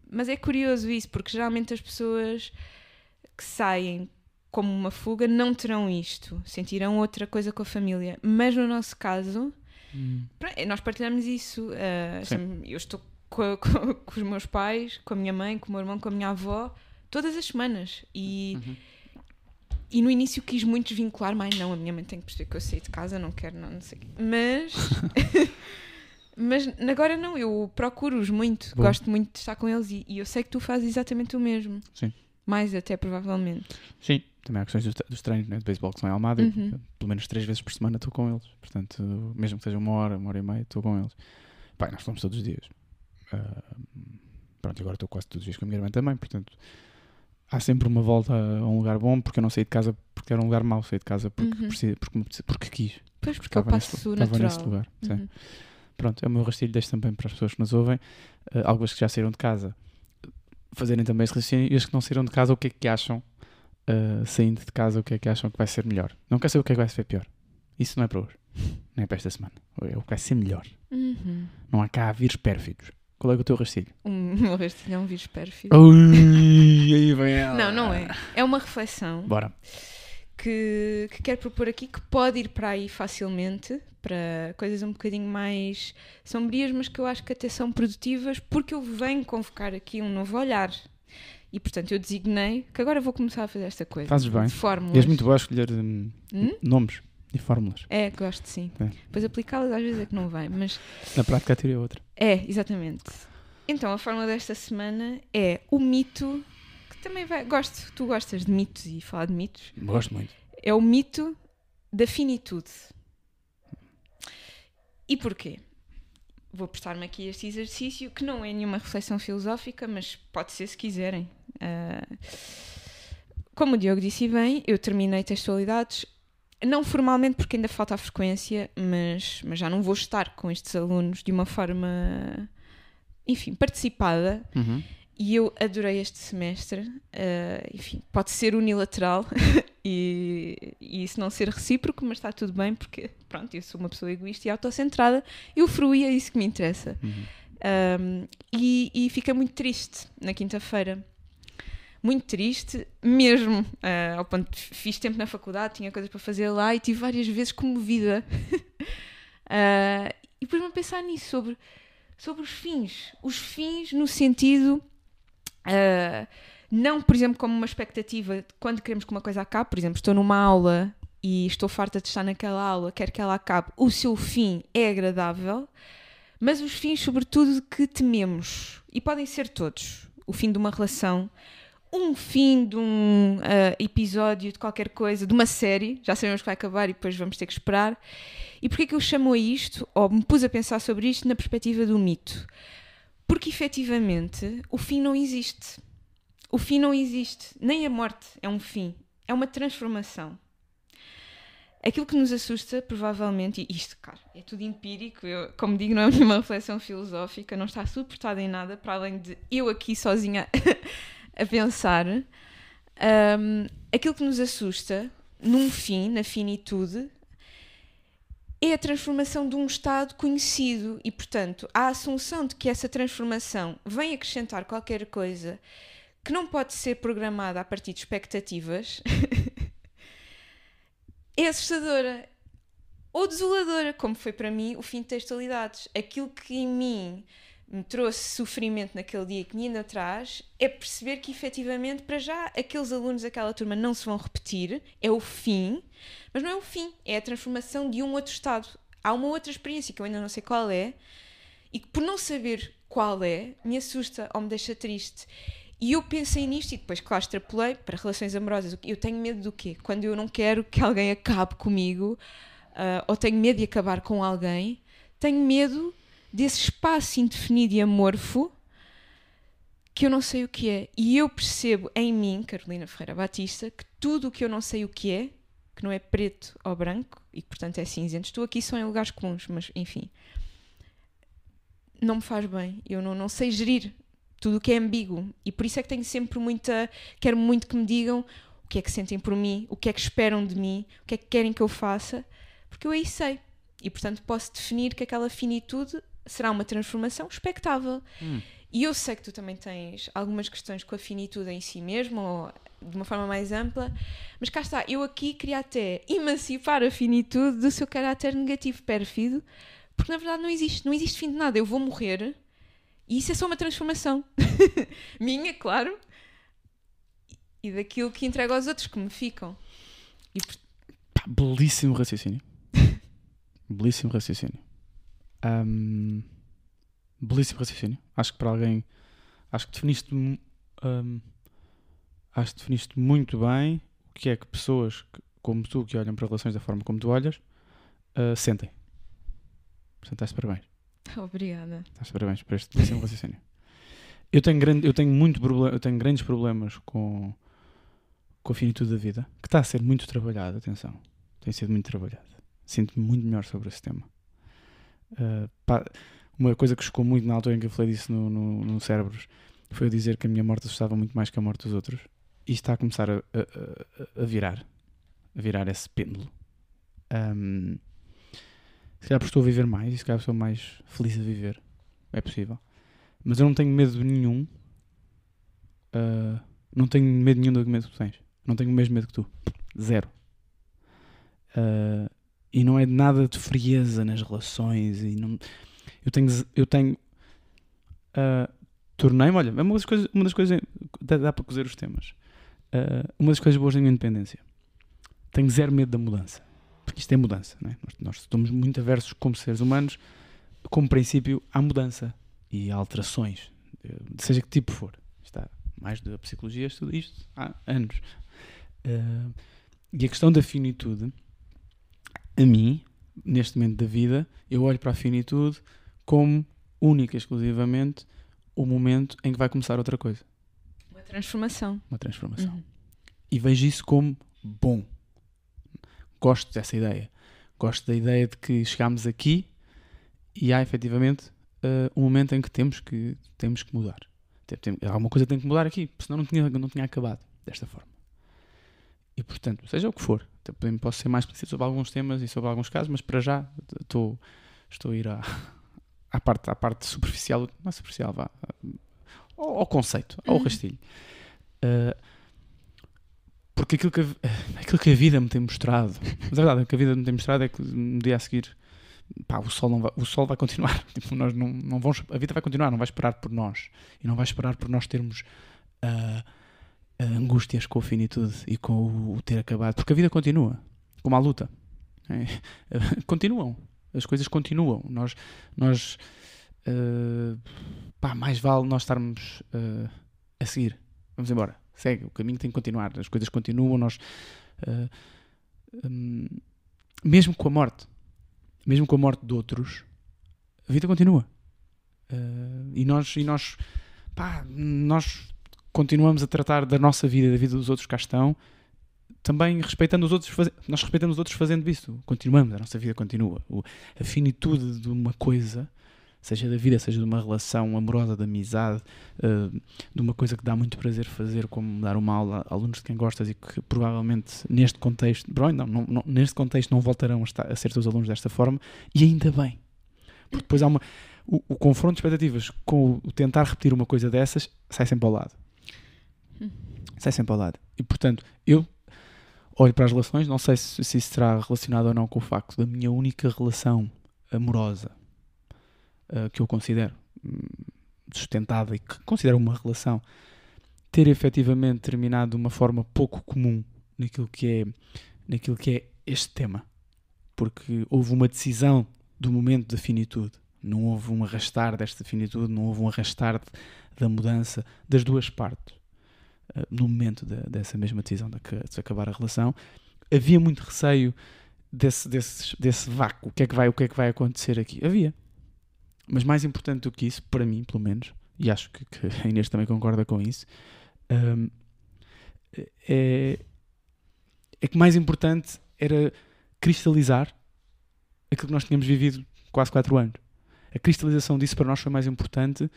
mas é curioso isso, porque geralmente as pessoas que saem como uma fuga não terão isto, sentirão outra coisa com a família. Mas no nosso caso, pronto, nós partilhamos isso. Sim. sempre- eu estou com, a- com- com os meus pais, com a minha mãe, com o meu irmão, com a minha avó, todas as semanas. E, Uhum. E no início quis muito desvincular, mas não, a minha mãe tem que perceber que eu saí de casa, não quero, não, não sei. Mas. Mas agora não, eu procuro-os muito, Boa. gosto muito de estar com eles e, e eu sei que tu fazes exatamente o mesmo. Sim. Mais até, provavelmente. Sim, também há questões dos, dos treinos né, de beisebol que são em Almada. Uhum. eu, pelo menos três vezes por semana estou com eles. Portanto, mesmo que seja uma hora, uma hora e meia, estou com eles. Pai, nós falamos todos os dias. Ah, pronto, agora estou quase todos os dias com a minha irmã também. Portanto, há sempre uma volta a um lugar bom porque eu não saí de casa porque era um lugar mau. Saí de casa porque, Uhum. precisa, porque, porque quis. Pois, porque é Estava nesse, passo estava natural. nesse lugar. sim. Uhum. Pronto, é o meu rastilho, deixo também para as pessoas que nos ouvem, uh, algumas que já saíram de casa, fazerem também esse raciocínio e as que não saíram de casa, o que é que acham, uh, saindo de casa, o que é que acham que vai ser melhor. Não quer saber o que é que vai ser pior. Isso não é para hoje, não é para esta semana. É o que vai ser melhor. Uhum. Não há cá vírus pérfidos. Qual é, o teu rastilho? O meu rastilho é um vírus pérfido. Ui, aí vem ela. Não, não é. É uma reflexão Bora. que, que quero propor aqui que pode ir para aí facilmente, para coisas um bocadinho mais sombrias, mas que eu acho que até são produtivas, porque eu venho convocar aqui um novo olhar. E portanto eu designei que agora vou começar a fazer esta coisa. Fazes bem. De fórmulas. E és muito boa a escolher hum, Hum? nomes e fórmulas. É, gosto sim. É. Depois aplicá-las às vezes é que não vai, mas Na prática, a teoria é outra. É, exatamente. Então, a fórmula desta semana é o mito, que também vai. Gosto, tu gostas de mitos e falar de mitos. Gosto muito. É o mito da finitude. E porquê? Vou prestar-me aqui este exercício, que não é nenhuma reflexão filosófica, mas pode ser se quiserem. Ah, como o Diogo disse bem, eu terminei textualidades, não formalmente porque ainda falta a frequência, mas, mas já não vou estar com estes alunos de uma forma, enfim, participada. Uhum. E eu adorei este semestre. ah, enfim, pode ser unilateral e, e isso não ser recíproco, mas está tudo bem porque, pronto, eu sou uma pessoa egoísta e autocentrada. Eu fruí, é isso que me interessa. Uhum. Um, e, e fiquei muito triste na quinta-feira. Muito triste, mesmo. ah, ao ponto de fiz tempo na faculdade, tinha coisas para fazer lá e tive várias vezes comovida. Ah, e pus-me a pensar nisso, sobre, sobre os fins. Os fins no sentido. ah, não, por exemplo, como uma expectativa quando queremos que uma coisa acabe. Por exemplo, estou numa aula e estou farta de estar naquela aula, quero que ela acabe. O seu fim é agradável mas os fins, sobretudo, que tememos. E podem ser todos. O fim de uma relação, um fim de um ah, episódio de qualquer coisa, de uma série, já sabemos que vai acabar e depois vamos ter que esperar. E porquê que eu chamo a isto, ou me pus a pensar sobre isto na perspectiva do mito? Porque efetivamente o fim não existe. O fim não existe. Nem a morte é um fim. É uma transformação. Aquilo que nos assusta, provavelmente, e isto, cara, é tudo empírico, eu, como digo, não é nenhuma reflexão filosófica, não está suportada em nada, para além de eu aqui sozinha a pensar. Ahm, aquilo que nos assusta, num fim, na finitude, é a transformação de um estado conhecido e, portanto, a assunção de que essa transformação vem acrescentar qualquer coisa que não pode ser programada a partir de expectativas é assustadora ou desoladora, como foi para mim o fim de textualidades. Aquilo que em mim me trouxe sofrimento naquele dia que me ainda traz é perceber que efetivamente, para já, aqueles alunos daquela turma não se vão repetir, é o fim, mas não é o fim, é a transformação de um outro estado. Há uma outra experiência que eu ainda não sei qual é e que, por não saber qual é, me assusta ou me deixa triste. E eu pensei nisto e depois, claro, extrapolei para relações amorosas. Eu tenho medo do quê? Quando eu não quero que alguém acabe comigo, ah, ou tenho medo de acabar com alguém, tenho medo desse espaço indefinido e amorfo que eu não sei o que é. E eu percebo em mim, Carolina Ferreira Batista, que tudo o que eu não sei o que é, que não é preto ou branco, e que portanto é cinzento, estou aqui só em lugares comuns, mas enfim, não me faz bem. Eu não, não sei gerir tudo o que é ambíguo. E por isso é que tenho sempre muita. Quero muito que me digam o que é que sentem por mim, o que é que esperam de mim, o que é que querem que eu faça, porque eu aí sei. E portanto posso definir que aquela finitude será uma transformação expectável. Hum. E eu sei que tu também tens algumas questões com a finitude em si mesmo, ou de uma forma mais ampla, mas cá está, eu aqui queria até emancipar a finitude do seu caráter negativo pérfido, porque na verdade não existe, não existe fim de nada. Eu vou morrer e isso é só uma transformação. Minha, claro, e daquilo que entrego aos outros que me ficam. E Pá, belíssimo raciocínio. belíssimo raciocínio. Ahm, belíssimo raciocínio. Acho que para alguém. Acho que definiste. ahm, acho que definiste muito bem o que é que pessoas como tu, que olham para relações da forma como tu olhas, ah, sentem. Portanto, estás de parabéns. Obrigada. Estás de parabéns por este belíssimo raciocínio. Eu tenho, grande, eu tenho, muito eu tenho grandes problemas com, com a finitude da vida, que está a ser muito trabalhado, atenção. Tem sido muito trabalhado. Sinto-me muito melhor sobre esse tema. Uh, pá, uma coisa que chocou muito na altura em que eu falei disso no, no, no Cérebros foi eu dizer que a minha morte assustava muito mais que a morte dos outros. E está a começar a, a, a virar. A virar esse pêndulo. Um, se calhar estou a viver mais e se calhar estou mais feliz a viver. É possível. Mas eu não tenho medo nenhum. Uh, não tenho medo nenhum do medo que tu tens. Não tenho o mesmo medo que tu. Zero. Uh, e não é nada de frieza nas relações. E não, eu tenho. Eu tenho uh, Tornei-me, olha, é uma das coisas. Uma das coisas dá, dá para cozer os temas. Uh, uma das coisas boas da minha independência. Tenho zero medo da mudança. Porque isto é mudança, não é? Nós, nós estamos muito aversos como seres humanos. Como princípio, há mudança e há alterações, seja que tipo for. Está mais da psicologia, estudo isto há anos. Uh, e a questão da finitude, a mim, neste momento da vida, eu olho para a finitude como única e exclusivamente o momento em que vai começar outra coisa. Uma transformação. Uma transformação. Uhum. E vejo isso como bom. Gosto dessa ideia. Gosto da ideia de que chegámos aqui e há efetivamente uh, um momento em que temos que, temos que mudar. Tem, tem, alguma coisa tem que mudar aqui, senão não tinha, não tinha acabado desta forma. E portanto, seja o que for, posso ser mais explícito sobre alguns temas e sobre alguns casos, mas para já estou, estou a ir à, à, parte, à parte superficial, não é superficial, vá, ao, ao conceito, ao uhum. rastilho. Uh, porque aquilo que, a, aquilo que a vida me tem mostrado, mas a verdade, o que a vida me tem mostrado é que no dia a seguir pá, o sol não vai, o sol vai continuar. Tipo, nós não, não vamos, a vida vai continuar, não vai esperar por nós. E não vai esperar por nós termos uh, angústias com a finitude e com o, ter acabado. Porque a vida continua, como a luta. É, continuam. As coisas continuam. Nós, nós uh, pá, mais vale nós estarmos uh, a seguir. Vamos embora. Segue, o caminho tem que continuar. As coisas continuam. Nós, uh, um, mesmo com a morte, mesmo com a morte de outros, a vida continua. E nós, e nós, pá, nós continuamos a tratar da nossa vida, da vida dos outros que cá estão, também respeitando os outros, nós respeitamos os outros fazendo isso. Continuamos, a nossa vida continua. A finitude de uma coisa, seja da vida, seja de uma relação amorosa, de amizade, uh, de uma coisa que dá muito prazer fazer, como dar uma aula a alunos de quem gostas e que provavelmente neste contexto, bro, não, não, não, neste contexto não voltarão a, estar, a ser teus alunos desta forma, e ainda bem. Porque depois há uma. O, o confronto de expectativas com o tentar repetir uma coisa dessas sai sempre ao lado. Hum. Sai sempre ao lado. E portanto, eu olho para as relações, não sei se, se isso estará relacionado ou não com o facto da minha única relação amorosa uh, que eu considero um, sustentada e que considero uma relação ter efetivamente terminado de uma forma pouco comum naquilo que é, naquilo que é este tema. Porque houve uma decisão do momento da finitude. Não houve um arrastar desta finitude, não houve um arrastar da mudança das duas partes. Uh, no momento de, dessa mesma decisão de, de, acabar a relação, havia muito receio desse, desse, desse vácuo. O que, é que vai, o que é que vai acontecer aqui? Havia. Mas mais importante do que isso, para mim, pelo menos, e acho que, que a Inês também concorda com isso, um, é, é que mais importante era cristalizar aquilo que nós tínhamos vivido quase 4 anos. A cristalização disso para nós foi mais importante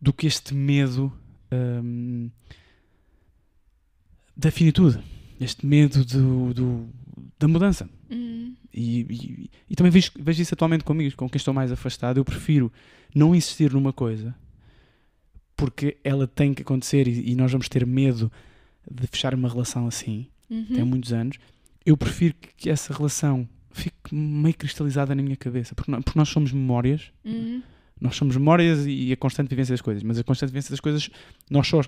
do que este medo um, da finitude, este medo do, do da mudança. Uhum. E, e, e, também vejo, vejo isso atualmente comigo, com quem estou mais afastado. Eu prefiro não insistir numa coisa porque ela tem que acontecer e, e nós vamos ter medo de fechar uma relação assim, uhum. tem muitos anos. Eu prefiro que, essa relação fique meio cristalizada na minha cabeça, porque, porque nós somos memórias. Uhum. Nós somos memórias e a constante vivência das coisas, mas a constante vivência das coisas nós só,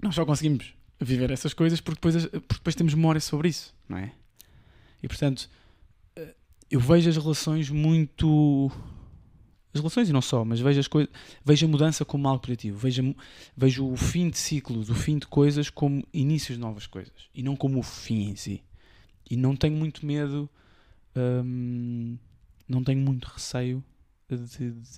nós só conseguimos viver essas coisas porque depois, porque depois temos memória sobre isso, não é? E portanto, eh, eu vejo as relações muito. As relações e não só, mas vejo, as coisas, vejo a mudança como algo positivo. Vejo, vejo o fim de ciclos, o fim de coisas como inícios de novas coisas e não como o fim em si. E não tenho muito medo, hum, não tenho muito receio de, de, de,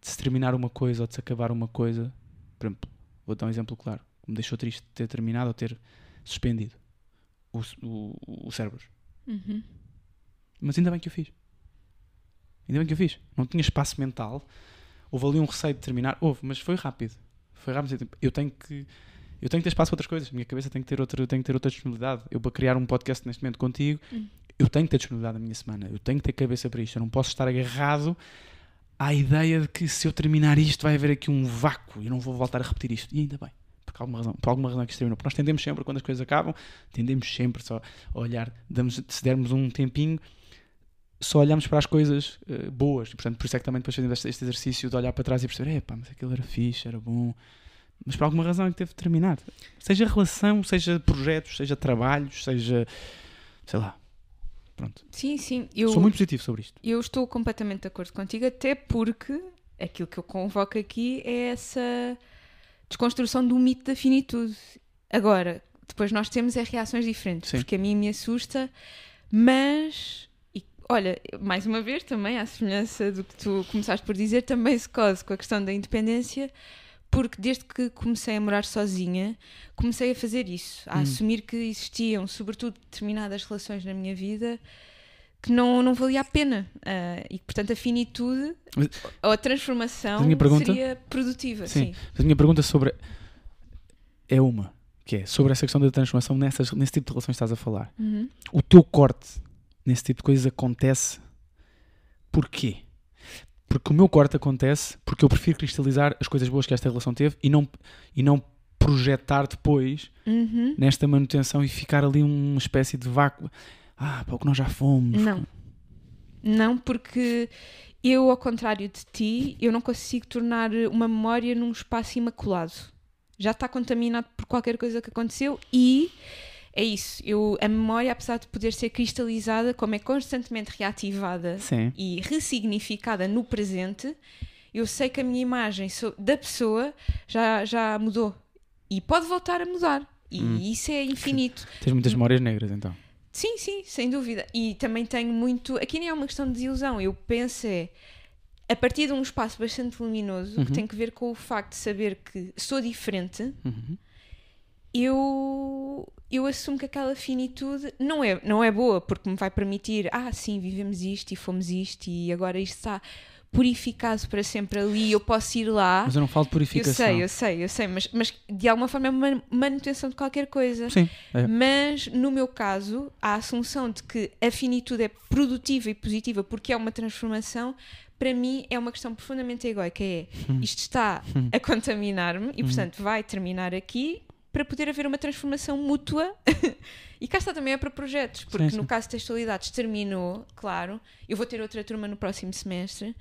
se terminar uma coisa ou de se acabar uma coisa. Por exemplo, vou dar um exemplo claro me deixou triste ter terminado ou ter suspendido o, o, o cérebro. Uhum. Mas ainda bem que eu fiz. Ainda bem que eu fiz. Não tinha espaço mental. Houve ali um receio de terminar. Houve, mas foi rápido. Foi rápido. Eu tenho que. Eu tenho que ter espaço para outras coisas. A minha cabeça tem que ter outra, tem que ter outra disponibilidade. Eu, para criar um podcast neste momento contigo, Hum. eu tenho que ter disponibilidade na minha semana. Eu tenho que ter cabeça para isto. Eu não posso estar agarrado à ideia de que se eu terminar isto vai haver aqui um vácuo e eu não vou voltar a repetir isto. E ainda bem. Por alguma razão, por alguma razão que isto terminou. Porque nós tendemos sempre, quando as coisas acabam, tendemos sempre só a olhar, damos, se dermos um tempinho, só olhamos para as coisas eh, boas. E, portanto, por isso é que também depois fazemos este, este exercício de olhar para trás e perceber, epá, mas aquilo era fixe, era bom. Mas por alguma razão é que teve de terminar. Seja relação, seja projetos, seja trabalhos, seja. sei lá. Pronto. Sim, sim. Eu, Sou muito positivo sobre isto. eu estou completamente de acordo contigo, até porque aquilo que eu convoco aqui é essa desconstrução do mito da finitude. Agora, depois nós temos é reações diferentes, Sim. porque a mim me assusta, mas. e, olha, mais uma vez também, à semelhança do que tu começaste por dizer, também se cose com a questão da independência, porque desde que comecei a morar sozinha, comecei a fazer isso, a Hum. assumir que existiam, sobretudo, determinadas relações na minha vida que não, não valia a pena. Ah, e que, portanto, a finitude Mas- ou a transformação A pergunta- seria produtiva. Sim. Sim. A minha pergunta sobre. é uma, que é sobre essa questão da transformação nessas, nesse tipo de relações que estás a falar. Uhum. O teu corte nesse tipo de coisas acontece porquê? Porque o meu corte acontece porque eu prefiro cristalizar as coisas boas que esta relação teve e não, e não projetar depois Uhum. nesta manutenção e ficar ali uma espécie de vácuo. Ah, para o que nós já fomos. Não. Não, porque eu, ao contrário de ti, eu não consigo tornar uma memória num espaço imaculado. Já está contaminado por qualquer coisa que aconteceu e é isso. Eu, a memória, apesar de poder ser cristalizada, como é constantemente reativada Sim. e ressignificada no presente, eu sei que a minha imagem da pessoa já, já mudou e pode voltar a mudar. E Hum. isso é infinito. Tens muitas memórias negras então. Sim, sim, sem dúvida. E também tenho muito. Aqui nem é uma questão de desilusão. Eu penso é. A partir de um espaço bastante luminoso, Uhum. que tem que ver com o facto de saber que sou diferente, Uhum. eu, eu assumo que aquela finitude não é, não é boa, porque me vai permitir, ah, sim, vivemos isto e fomos isto e agora isto está purificado para sempre ali, eu posso ir lá. Mas eu não falo de Eu purificação. sei, eu sei, eu sei, mas, mas de alguma forma é uma manutenção de qualquer coisa. Sim. é. Mas no meu caso, a assunção de que a finitude é produtiva e positiva porque é uma transformação, para mim é uma questão profundamente egoica. É isto está a contaminar-me e, portanto, vai terminar aqui para poder haver uma transformação mútua. e cá está também é para projetos, porque Sim, sim. no caso de textualidades terminou, claro. Eu vou ter outra turma no próximo semestre.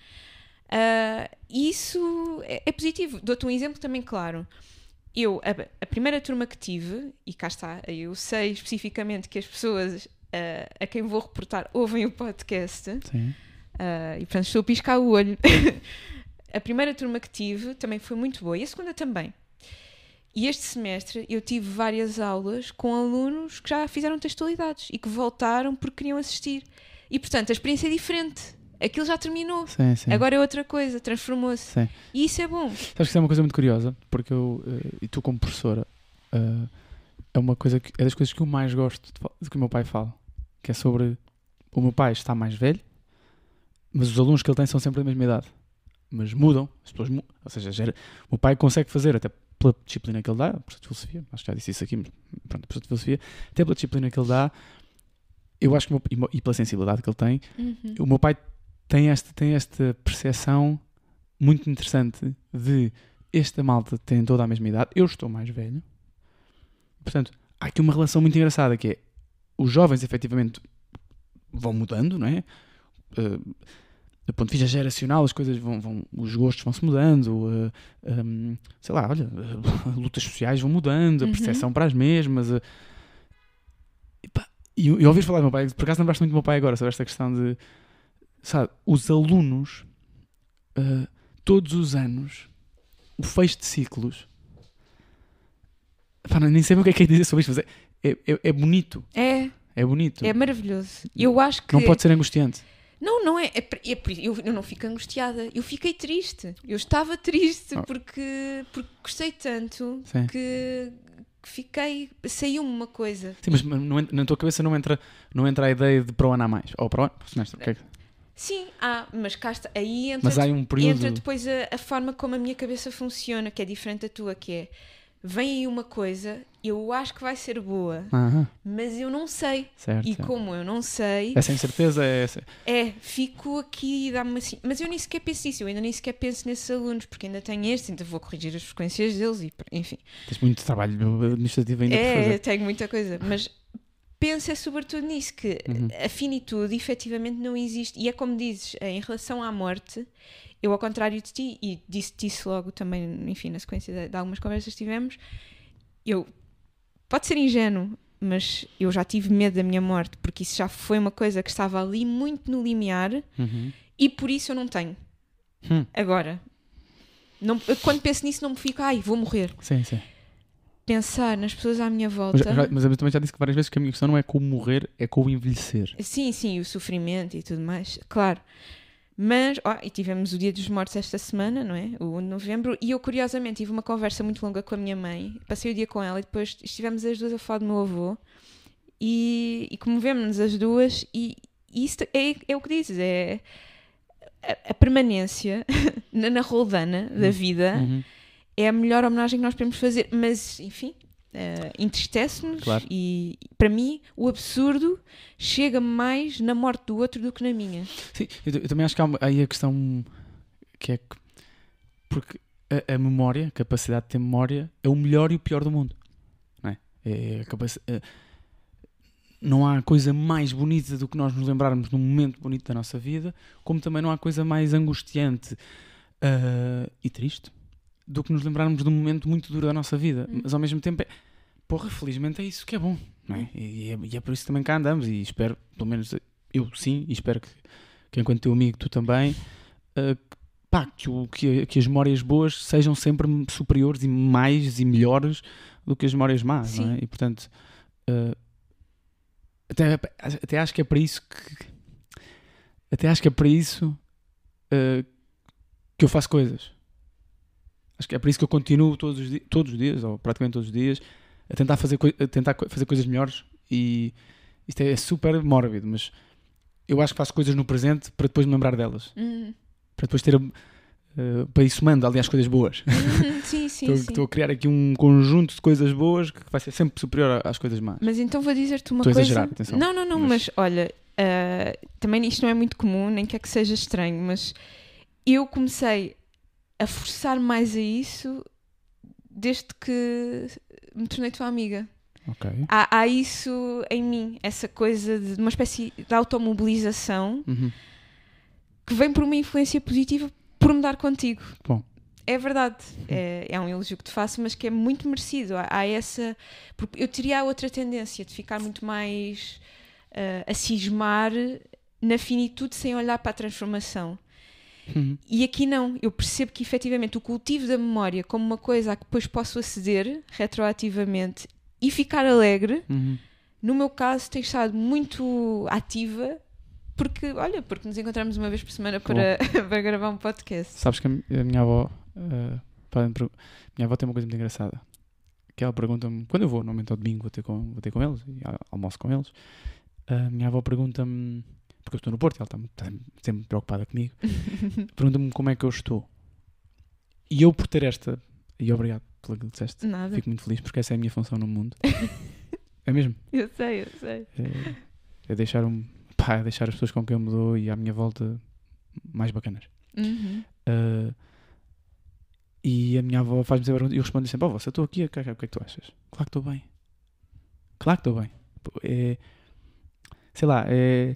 Ah, isso é, é positivo. Dou-te um exemplo também claro. Eu, a, a primeira turma que tive, e cá está, eu sei especificamente que as pessoas ah, a quem vou reportar ouvem o podcast, Sim. ah, e portanto estou a piscar o olho. a primeira turma que tive também foi muito boa, e a segunda também. E este semestre eu tive várias aulas com alunos que já fizeram textualidades e que voltaram porque queriam assistir. E portanto a experiência é diferente. Aquilo já terminou. Sim, sim. Agora é outra coisa, transformou-se. E isso é bom. Sabes que isso é uma coisa muito curiosa, porque eu, eh, e tu como professora, eh, é uma coisa que é das coisas que eu mais gosto do que o meu pai fala, que é sobre o meu pai está mais velho, mas os alunos que ele tem são sempre da mesma idade, mas mudam, as pessoas mu- ou seja, gera- o meu pai consegue fazer até pela disciplina que ele dá, professor de filosofia, acho que já disse isso aqui, mas pronto, professor de filosofia, até pela disciplina que ele dá, eu acho que meu- e e pela sensibilidade que ele tem, Uhum. o meu pai tem esta, tem esta percepção muito interessante de esta malta tem toda a mesma idade, eu estou mais velho. Portanto, há aqui uma relação muito engraçada que é os jovens efetivamente vão mudando, não é? Uh, do ponto de vista geracional, as coisas vão, vão os gostos vão se mudando, uh, um, sei lá, olha, uh, lutas sociais vão mudando, a Uhum. percepção para as mesmas. uh, e, pá, e, e ouvir falar do meu pai, por acaso lembraste muito do meu pai agora sobre esta questão de, sabe, os alunos, uh, todos os anos, o fecho de ciclos, pá, nem sei bem o que é que é dizer sobre isto, mas é, é, é, é bonito, É, é bonito. é maravilhoso. Eu acho que. Não pode ser angustiante. Não, não é. é, é eu, eu não fico angustiada. Eu fiquei triste. Eu estava triste Ah. porque, porque gostei tanto Sim. que, que fiquei. Saiu-me uma coisa. Sim, mas não na tua cabeça não entra, não entra a ideia de para o ano a mais. Ou para o ano, semestre. o que é Sim, ah, mas cá está, aí entra, Mas há um período. entra depois a, a forma como a minha cabeça funciona, que é diferente da tua, que é vem aí uma coisa, eu acho que vai ser boa, mas eu não sei. certo. E certo. como eu não sei, É sem certeza, é. essa- é, fico aqui e dá-me assim. Mas eu nem sequer penso nisso, eu ainda nem sequer penso nesses alunos, porque ainda tenho estes, ainda vou corrigir as frequências deles e enfim. Tens muito trabalho administrativo ainda por É, fazer. tenho muita coisa, mas pensa sobretudo nisso, que Uhum. a finitude efetivamente não existe. E é como dizes, em relação à morte, eu ao contrário de ti, e disse-te isso logo também, enfim, na sequência de, de algumas conversas que tivemos, eu, pode ser ingênuo, mas eu já tive medo da minha morte, porque isso já foi uma coisa que estava ali muito no limiar, Uhum. e por isso eu não tenho. Hum. Agora, não, quando penso nisso não me fico, ai, vou morrer. Sim, sim. Pensar nas pessoas à minha Mas, volta... já- mas eu também já disse que várias vezes que a minha questão não é com o morrer, é com o envelhecer. Sim, sim, o sofrimento e tudo mais, claro. Mas, ó, e tivemos o Dia dos Mortos esta semana, não é? O 1 de novembro, e eu curiosamente tive uma conversa muito longa com a minha mãe, passei o dia com ela e depois estivemos as duas a falar do meu avô. E, e comovemos-nos as duas, e, e isso é, é o que dizes, é a, a permanência na, na roldana da vida Uhum. é a melhor homenagem que nós podemos fazer, mas enfim, eh, entristece-nos Claro. e para mim o absurdo chega mais na morte do outro do que na minha. Sim, eu, eu também acho que há aí a questão que é que. Porque a, a memória, a capacidade de ter memória, é o melhor e o pior do mundo. Não é? É a é- não há coisa mais bonita do que nós nos lembrarmos num momento bonito da nossa vida, como também não há coisa mais angustiante ah, e triste do que nos lembrarmos de um momento muito duro da nossa vida. Hum. Mas ao mesmo tempo, é, porra, felizmente é isso que é bom. Não é? E, é, e é por isso também que cá andamos e espero, pelo menos eu sim, e espero que, que enquanto teu amigo tu também, ah, pá, que, o- que, que as memórias boas sejam sempre superiores e mais e melhores do que as memórias más, não é? Sim. E portanto, ah, até, até acho que é para isso que até acho que é para isso ah, que eu faço coisas. Acho que é para isso que eu continuo todos os, todos os dias, ou praticamente todos os dias, a tentar fazer, a tentar fazer coisas melhores e isto é super mórbido, mas eu acho que faço coisas no presente para depois me lembrar delas. Hum. Para depois ter. eh, para isso mando, aliás, coisas boas. Hum, sim, sim, Estou, sim. estou a criar aqui um conjunto de coisas boas que vai ser sempre superior às coisas más. Mas então vou dizer-te uma Estou a coisa. exagerar, atenção. Não, não, não, Mas- mas, olha, ah, também isto não é muito comum, nem quer que seja estranho, mas eu comecei a forçar mais a isso desde que me tornei tua amiga. Ok. Há, há isso em mim, essa coisa de uma espécie de automobilização Uhum. que vem por uma influência positiva por me dar contigo. Bom. É verdade, é, é um elogio que te faço, mas que é muito merecido. Há, há essa. Porque eu teria a outra tendência de ficar muito mais ah, a cismar na finitude sem olhar para a transformação. Uhum. E aqui não, eu percebo que efetivamente o cultivo da memória como uma coisa a que depois posso aceder retroativamente e ficar alegre, Uhum. no meu caso tem estado muito ativa porque, olha, porque nos encontramos uma vez por semana para, para gravar um podcast. Sabes que a mi- a minha avó. eh, per- minha avó tem uma coisa muito engraçada. Que ela pergunta-me. Quando eu vou, normalmente ao domingo, vou ter com, vou ter com eles e al- almoço com eles. A minha avó pergunta-me. Porque eu estou no Porto e ela está, sempre preocupada comigo. pergunta-me como é que eu estou. E eu, por ter esta. E obrigado pelo que disseste. Nada. Fico muito feliz porque essa é a minha função no mundo. é mesmo. Eu sei, eu sei. É, é deixar, um, pá, é deixar as pessoas com quem eu me dou e à minha volta mais bacanas. Uhum. Uh, e a minha avó faz-me sempre a pergunta e eu respondo sempre: oh, se eu estou aqui, o que, é que tu achas? Claro que estou bem. Claro que estou bem. É, sei lá, é,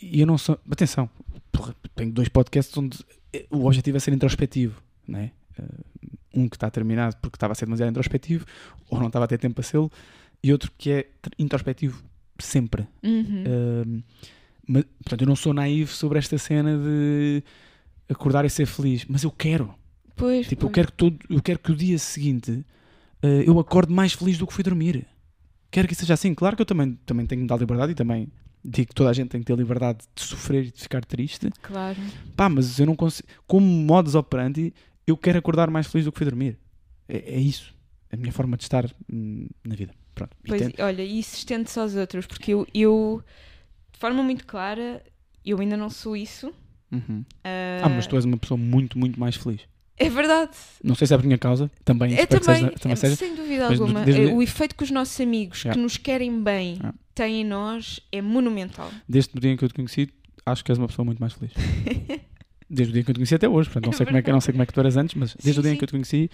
e eu não sou. Atenção, porra, tenho dois podcasts onde eh, o objetivo é ser introspectivo, né? Uh, um que está terminado porque estava a ser demasiado introspectivo ou não estava a ter tempo para ser, e outro que é tr- introspectivo sempre. Uhum. Um, mas, portanto, eu não sou naivo sobre esta cena de acordar e ser feliz, mas eu quero. pois, Tipo, eu pois. quero que, todo, eu quero que o dia seguinte uh, eu acorde mais feliz do que fui dormir. Quero que isso seja assim. Claro que eu também, também tenho que dar liberdade e também digo que toda a gente tem que ter liberdade de sofrer e de ficar triste. Claro. Pá, mas eu não consigo. Como modus operandi, eu quero acordar mais feliz do que fui dormir. É, é isso. É a minha forma de estar hum, na vida. Pronto. E Pois, tento- olha, e isso estende-se aos outros, porque eu, eu, de forma muito clara, Eu ainda não sou isso. Uhum. Ah, Ah, mas tu és uma pessoa muito, muito mais feliz. É verdade. Não sei se é por minha causa, também É também, seja, também é, seja. sem dúvida mas alguma. desde- eh, O efeito que os nossos amigos Yeah. que nos querem bem Yeah. Têm em nós é monumental. Desde o dia em que eu te conheci, acho que és uma pessoa muito mais feliz. Desde o dia em que eu te conheci até hoje, portanto, não É sei, como é que, não sei como é que tu eras antes, mas desde Sim, o dia em sim. que eu te conheci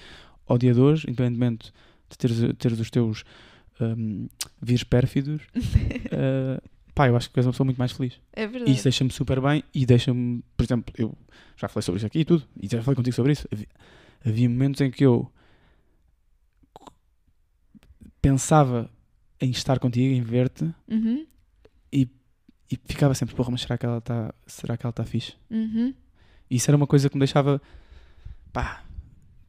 ao dia de hoje, independentemente de teres, teres os teus um, vires pérfidos, uh, pá, eu acho que és uma pessoa muito mais feliz. É verdade. isso deixa-me super bem e deixa-me, por exemplo, eu já falei sobre isso aqui e tudo, e já falei contigo sobre isso. Havia, havia momentos em que eu pensava em estar contigo, em ver-te, Uhum, e ficava sempre, porra, mas será que ela está será que ela está fixe? uhum. E isso era uma coisa que me deixava, pá,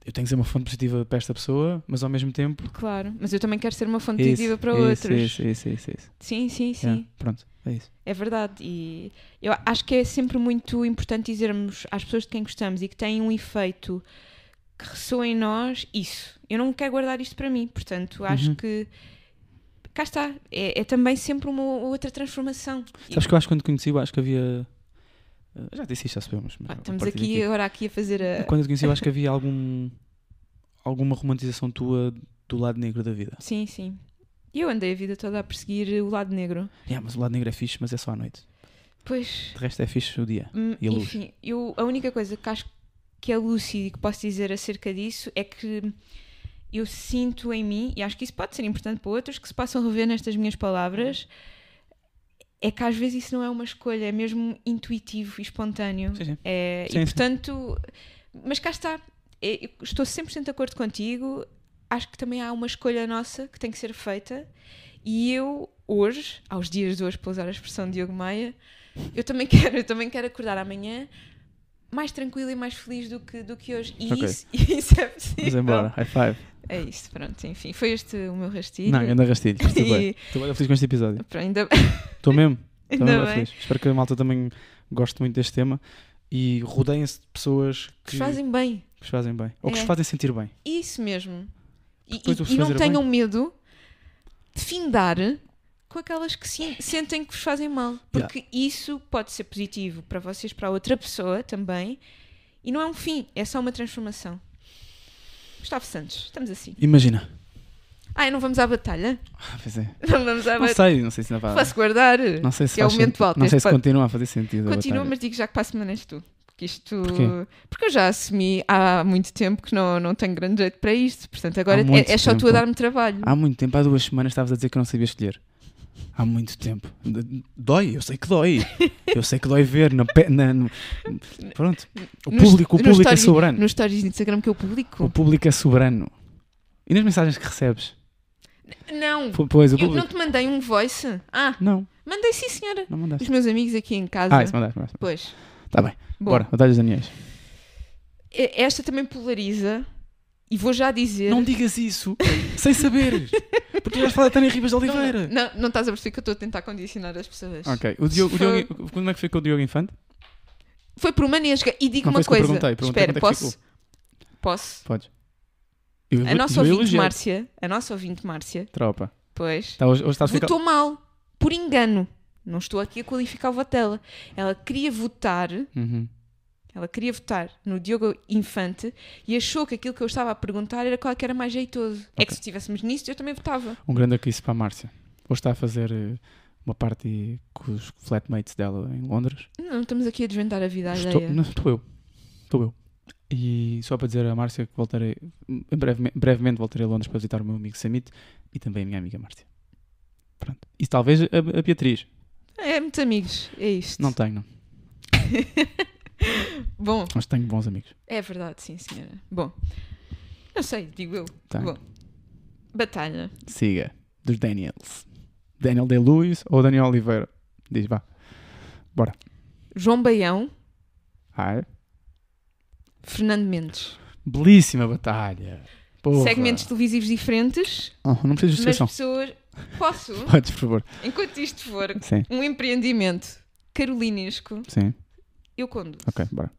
eu tenho que ser uma fonte positiva para esta pessoa, mas ao mesmo tempo. Claro, mas eu também quero ser uma fonte Isso, positiva para isso, outros. Isso, isso, isso, isso. Sim, sim, sim. Yeah, pronto, é isso. É verdade. E eu acho que é sempre muito importante dizermos às pessoas de quem gostamos e que têm um efeito que ressoa em nós isso. Eu não quero guardar isto para mim, portanto, acho Uhum. que cá está. É, é também sempre uma outra transformação. E- Sabes que eu acho que quando conheci, eu acho que havia. eh, Já disse isto, já sabemos. Ah, estamos aqui, agora aqui a fazer a. Quando eu conheci, eu acho que havia algum. alguma romantização tua do lado negro da vida. Sim, sim. E eu andei a vida toda a perseguir o lado negro. Yeah, mas o lado negro é fixe, mas é só à noite. Pois, De resto é fixe o dia. hum, E a luz? enfim, eu, a única coisa que acho que é lúcido e que posso dizer acerca disso é que eu sinto em mim, e acho que isso pode ser importante para outros que se possam rever nestas minhas palavras, é que às vezes isso não é uma escolha, é mesmo intuitivo e espontâneo. Sim, sim. É, Sim, e portanto, mas cá está, É, eu estou 100% de acordo contigo. Acho que também há uma escolha nossa que tem que ser feita. E eu, hoje, aos dias de hoje, para usar a expressão de Diogo Maia, eu também quero, eu também quero acordar amanhã mais tranquila e mais feliz do que, do que hoje. E Ok. isso, isso é possível. Vamos embora. High five. É isso, pronto, enfim. Foi este o meu rastilho. Não, anda rastilho. Estou bem. Estou bem feliz com este episódio. Pronto, ainda, Estou mesmo. Estou ainda mesmo bem. feliz. Espero que a malta também goste muito deste tema e rodeiem-se de pessoas Que que, fazem bem. que fazem bem. Ou que É. vos fazem sentir bem. Isso mesmo. E, e- e não tenham medo de findar com aquelas que se- sentem que vos fazem mal. Porque isso pode ser positivo para vocês, para a outra pessoa também. E não é um fim, é só uma transformação. Gustavo Santos, estamos assim. Imagina. Ah, não vamos à batalha? Ah, pois é. Não vamos à Não batalha. sei, não sei se ainda vai. Posso guardar? Não sei se que é o momento alto Não sei se continua a fazer sentido. Continua, mas digo já que para a semana és tu. Porque isto. Porquê? Porque eu já assumi há muito tempo que não, não tenho grande jeito para isto. Portanto, agora é, é só tu a dar-me trabalho. Há muito tempo, há duas semanas, estavas a dizer que não sabia escolher. Há muito tempo. Dói, eu sei que dói. Eu sei que dói ver. Na, pe- na- no- Pronto. O público, o público é story- soberano. Nos stories de Instagram que eu publico? O público é soberano. E nas mensagens que recebes? Não. Pois, o Eu não público. te mandei um voice? Ah, Não, mandei sim, senhora. não mandaste. Os meus amigos aqui em casa. Ah, isso mandaste. mandaste. Pois. Tá bem. Bom, Bora, batalhas Daniels. esta também polariza. E vou já dizer. Não digas isso sem saber. Porque já falar de Tânia Ribas de Não, Oliveira. não, não estás a perceber que eu estou a tentar condicionar as pessoas. Ok. O Diogo, o Foi- Diogo, como é que foi com o Diogo Infante? Foi por uma nesga. E digo Não uma que eu coisa. perguntei, perguntei Espera, é posso? Posso? Podes. Eu, A nossa ouvinte elogiei. Márcia, a nossa ouvinte Márcia, Tropa. pois, Tá, hoje, hoje estás a ficar... votou mal, por engano. Não estou aqui a qualificar o voto dela. Ela queria votar, Uhum. Ela queria votar no Diogo Infante e achou que aquilo que eu estava a perguntar era qual é que era mais jeitoso. É que se estivéssemos nisto, eu também votava. Um grande aqui para a Márcia. Hoje está a fazer eh, uma party com os flatmates dela em Londres. Não, estamos aqui a desvendar a vida Estou, alheia. não, estou eu. Estou eu. E só para dizer à Márcia que voltarei, em breve, brevemente voltarei a Londres para visitar o meu amigo Samit e também a minha amiga Márcia. Pronto. E talvez a, a Beatriz. É, muitos amigos, é isto. Não tenho, não. Bom, Mas tenho bons amigos. é verdade, sim, senhora. Bom, não sei, digo eu. Tenho. Bom, batalha. Siga. Dos Daniels. Daniel De Lewis ou Daniel Oliveira? Diz, vá. João Baião, Ah, é? Fernando Mendes. Belíssima batalha. Porra. Segmentos televisivos diferentes, Oh, não preciso de mas justificação. pessoas. Posso? Podes, por favor. Enquanto isto for Sim, um empreendimento carolinesco, sim. Eu conduzo. Ok, bora.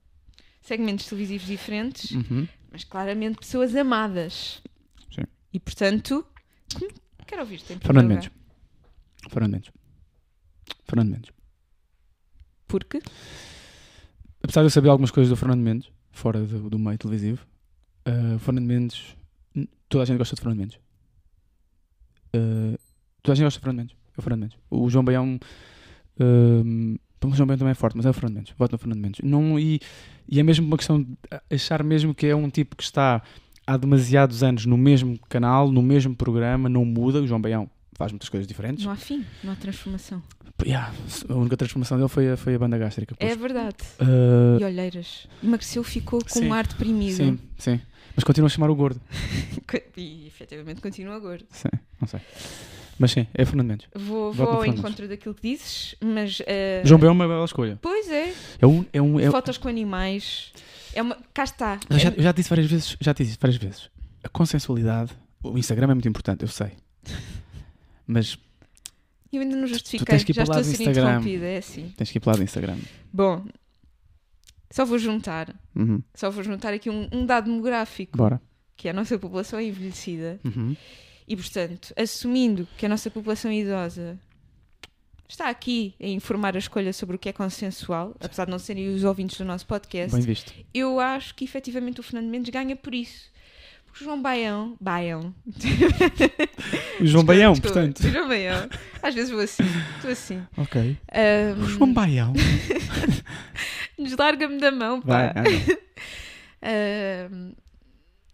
Segmentos televisivos diferentes, Uhum. mas claramente pessoas amadas. Sim. E portanto, como- quero ouvir-te em Fernando Mendes. Fernando Mendes. Fernando Mendes. Porque? Apesar de eu saber algumas coisas do Fernando Mendes, fora do, do meio televisivo, uh, Fernando Mendes. Toda a gente gosta de Fernando Mendes. Uh, toda a gente gosta de Fernando Mendes. É o Fernando Mendes. O João Baião. Um, o João Baião também é forte, mas é o Fernando Mendes. Voto no Fernando Mendes. Não, e, e é mesmo uma questão de achar mesmo que é um tipo que está há demasiados anos no mesmo canal, no mesmo programa, não muda. O João Baião faz muitas coisas diferentes. Não há fim, não há transformação. Yeah, a única transformação dele foi a, foi a banda gástrica. É pois. verdade. Uh, E olheiras. Emagreceu, ficou com Sim. um ar deprimido. sim, sim. Mas continua a chamar o gordo. E efetivamente continua gordo. Sim, não sei. Mas sim, é Fernando Mendes. Vou, vou ao Fernandes. encontro daquilo que dizes, mas. eh, João Baião é uma bela escolha. Pois é. É um. É um é, Fotos com animais. É uma. Cá está. eu, já, eu já disse várias vezes, já te disse várias vezes. A consensualidade, o Instagram é muito importante, eu sei. Mas Eu ainda não justifiquei. Já estou a ser Instagram. interrompida, é assim. tens que ir para lá do Instagram. Bom, só vou juntar. Uhum. Só vou juntar aqui um, um dado demográfico, Bora. que é a nossa população envelhecida. Uhum. E, portanto, assumindo que a nossa população idosa está aqui a informar a escolha sobre o que é consensual, apesar de não serem os ouvintes do nosso podcast, eu acho que efetivamente o Fernando Mendes ganha por isso. Porque o João Baião. Baião. O João Baião, portanto. O João Baião. Às vezes vou assim. Estou assim. Ok. Ahm, O João Baião. Deslarga-me da mão, Vai. pá. ah, não.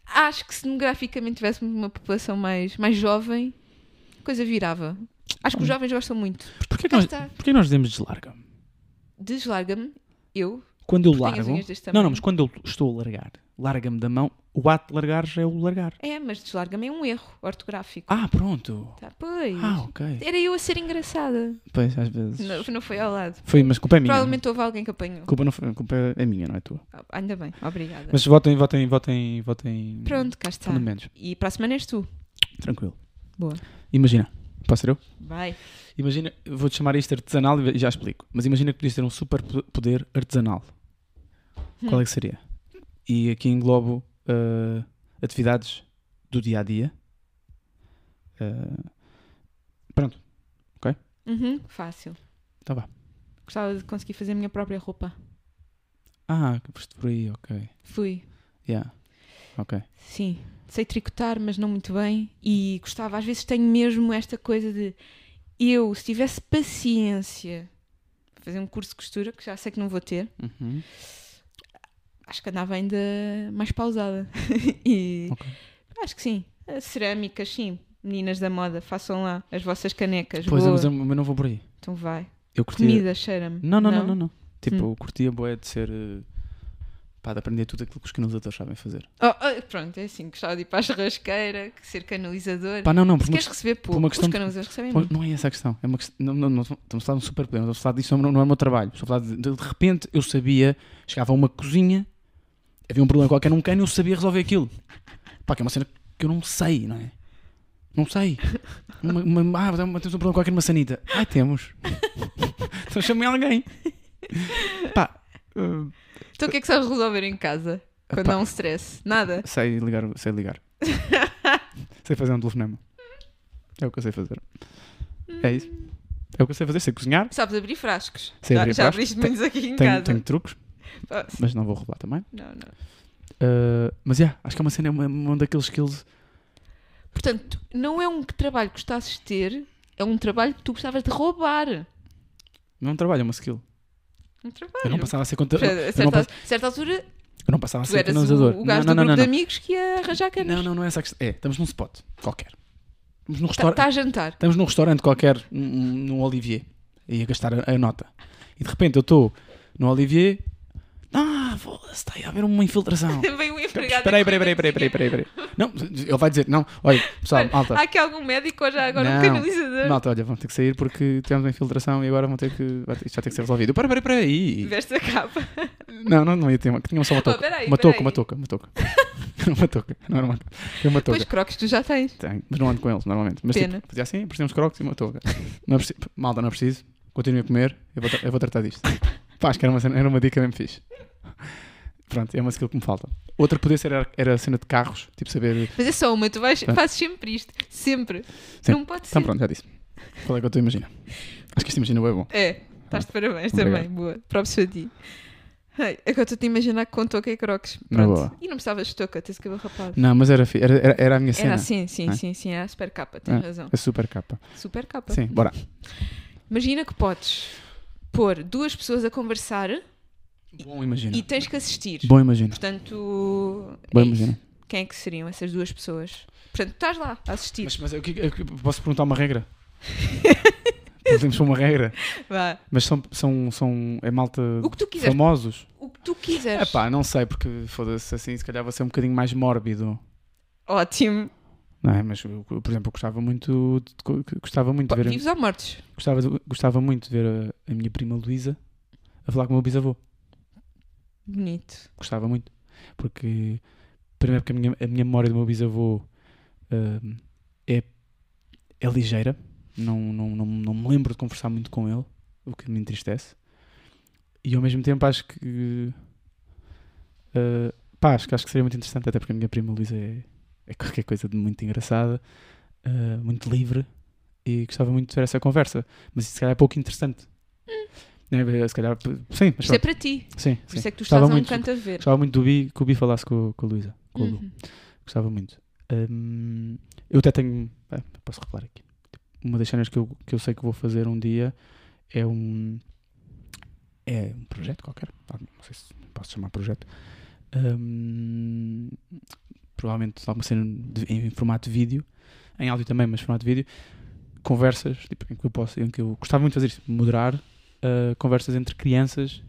Acho que se demograficamente tivéssemos uma população mais, mais jovem, a coisa virava. Acho que os jovens gostam muito. Porquê que nós, está. porquê nós dizemos deslarga? Deslarga-me, eu. Quando eu largo. Não, não, mas quando eu estou a largar, larga-me da mão, o ato de largar já é o largar. É, mas deslarga-me é um erro ortográfico. Ah, pronto. Tá, pois. Ah, ok. Era eu a ser engraçada. Pois, às vezes. Não, não foi ao lado. Foi, mas culpa é minha. Provavelmente houve alguém que apanhou. Culpa, não foi, culpa é minha, não é tua. Ah, Ainda bem, obrigada. Mas votem, votem, votem, votem. Pronto, cá está. Fundamentos. E para a semana és tu. Tranquilo. Boa. Imagina. Posso ser eu? Vai. Imagina, vou-te chamar isto artesanal e já explico. Mas imagina que podias ter um super poder artesanal. Qual é que seria? E aqui englobo uh, atividades do dia a dia. Uh, pronto, Uhum, fácil. então vá. Gostava de conseguir fazer a minha própria roupa. Ah, que foste por aí, ok. Fui. Yeah. Ok. Sim. Sei tricotar, mas não muito bem. E gostava, às vezes tenho mesmo esta coisa de eu, se tivesse paciência, fazer um curso de costura, que já sei que não vou ter, Uhum. Acho que andava ainda mais pausada. e Ok. acho que sim. As cerâmicas, sim. Meninas da moda, façam lá as vossas canecas. Pois Boa. mas eu, não vou por aí. Então vai. Eu curtia. Comida, cheira-me. Não, não, não, não, não. Tipo, Hum. eu curtia boé de ser. uh, pá, de aprender tudo aquilo que os canalizadores sabem fazer. Oh, oh, pronto, é assim. Gostava de ir para a churrasqueira, que ser canalizador. Pá, não, não, Se por uma queres receber pouco, uma questão os de- canalizadores recebem muito. Não é essa a questão. É uma questão não, não, não, estamos a falar de um super poder. Não estamos a falar disso, não, não é o meu trabalho. Estou a falar de, de repente eu sabia, chegava a uma cozinha, havia um problema qualquer num cano e eu sabia resolver aquilo. Pá, que é uma cena que eu não sei, não é? Não sei. Uma, uma, ah, temos um problema qualquer numa sanita. Ah, temos. então chamei alguém. Pá, uh, Então o que é que sabes resolver em casa? Quando Epá. há um stress? Nada. sei ligar. Sei ligar. sei fazer um telefonema. É o que eu sei fazer. É isso. É o que eu sei fazer. Sei cozinhar. Sabes abrir frascos. Sei já abrir já frascos. abriste muitos aqui em Tenho, casa. tenho truques. Mas não vou revelar também. Não, não. Uh, mas yeah, acho que é uma cena, é uma, um daqueles skills. Portanto, não é um trabalho que gostasses de ter, é um trabalho que tu gostavas de roubar. Não é um trabalho, é uma skill. Um trabalho. Eu não passava a ser conta. A certa, pass- certa altura, eu não passava a ser canalizador. o, gajo não, do não, grupo não, de amigos que ia arranjar canas. Não, não, não é essa questão. É, estamos num spot qualquer. Estamos num, Está restaurante tá a jantar. estamos num restaurante qualquer, num, num Olivier, e a gastar a, a nota. E de repente eu estou no Olivier. Ah, foda-se, está aí a haver uma infiltração. Veio um empregado. Espera aí, espera aí, espera aí, espera aí, espera aí, espera aí. Não, ele vai dizer, não, olha, pessoal, malta, Há aqui algum médico ou já agora um Não. canalizador? malta, olha, vão ter que sair porque tivemos uma infiltração e agora vão ter que, isto vai ter que ser resolvido. Espera, espera, espera aí. Veste a capa. Não, não, não ia ter uma, tinha só uma Oh, touca. peraí, uma touca, uma touca, uma touca. uma touca, não era uma touca. Era uma touca. Pois croques tu já tens. Tenho, mas não ando com eles normalmente. Mas Pena. tipo, fazia assim, uns crocs e uma touca. Não é preciso, malta, não é preciso. Continuem a comer, eu vou, eu vou tratar disto. Pá, acho que era uma, era uma dica mesmo fixe. Pronto, é uma skill que me falta. Outra poder ser era, era a cena de carros, tipo saber. Mas é só uma, tu vais, Pronto. fazes sempre isto. Sempre. Sim. Não pode ser. Então pronto, já disse. Qual é que eu estou a imaginar? Acho que isto imagina é bom. É. Estás de parabéns Obrigado. também, boa. Próprio a ti. Ai, agora estou-te a imaginar com touca e. Na Pronto. E não precisavas de touca, tens cabelo rapado. Não, mas era, era, era, era a minha cena. Era assim, sim, É. sim, sim, era a super capa, tens É. razão. A super capa. Super capa. Sim, bora. Imagina que podes pôr duas pessoas a conversar Bom imagina. e tens que assistir. Bom imagina. Portanto, Bom é imagina. quem é que seriam essas duas pessoas? Portanto, estás lá a assistir. Mas, mas eu, eu- eu- posso perguntar uma regra? Podemos pôr uma regra. Vá. Mas são, são, são é malta O que tu quiseres. famosos? O que tu quiseres. Epá, não sei, porque foda-se assim, se calhar vai ser um bocadinho mais mórbido. Ótimo. Não é? Mas, eu, por exemplo, eu gostava muito de, gostava muito Pô, de ver, Vivos ou mortos? gostava, de- gostava muito de ver a, a minha prima Luísa a falar com o meu bisavô. Bonito. Gostava muito. Porque, primeiro, porque a minha, a minha memória do meu bisavô hum, é, é ligeira. Não, não, não, não me lembro de conversar muito com ele, o que me entristece. E ao mesmo tempo acho que. uh, pá, acho que, acho que seria muito interessante, até porque a minha prima Luísa é, é qualquer coisa de muito engraçada, uh, muito livre. E gostava muito de ver essa conversa. Mas isso se calhar é pouco interessante. É, se calhar, sim, mas Isto é para ti. Sim, Por sim. isso é que tu estás a um muito- canto a ver. Gostava muito do Bi, que o Bi falasse com, com a Luísa. Com a. Uhum. Gostava muito. Hum, eu até tenho. posso revelar aqui. Uma das cenas que eu, que eu sei que vou fazer um dia é um. É um projeto qualquer. Ah, Não sei se posso chamar projeto. Hum, provavelmente alguma cena de- em formato de vídeo. Em áudio também, mas formato de vídeo. Conversas tipo, em que eu posso. Em que eu gostava muito de fazer isso. Moderar ah, conversas entre crianças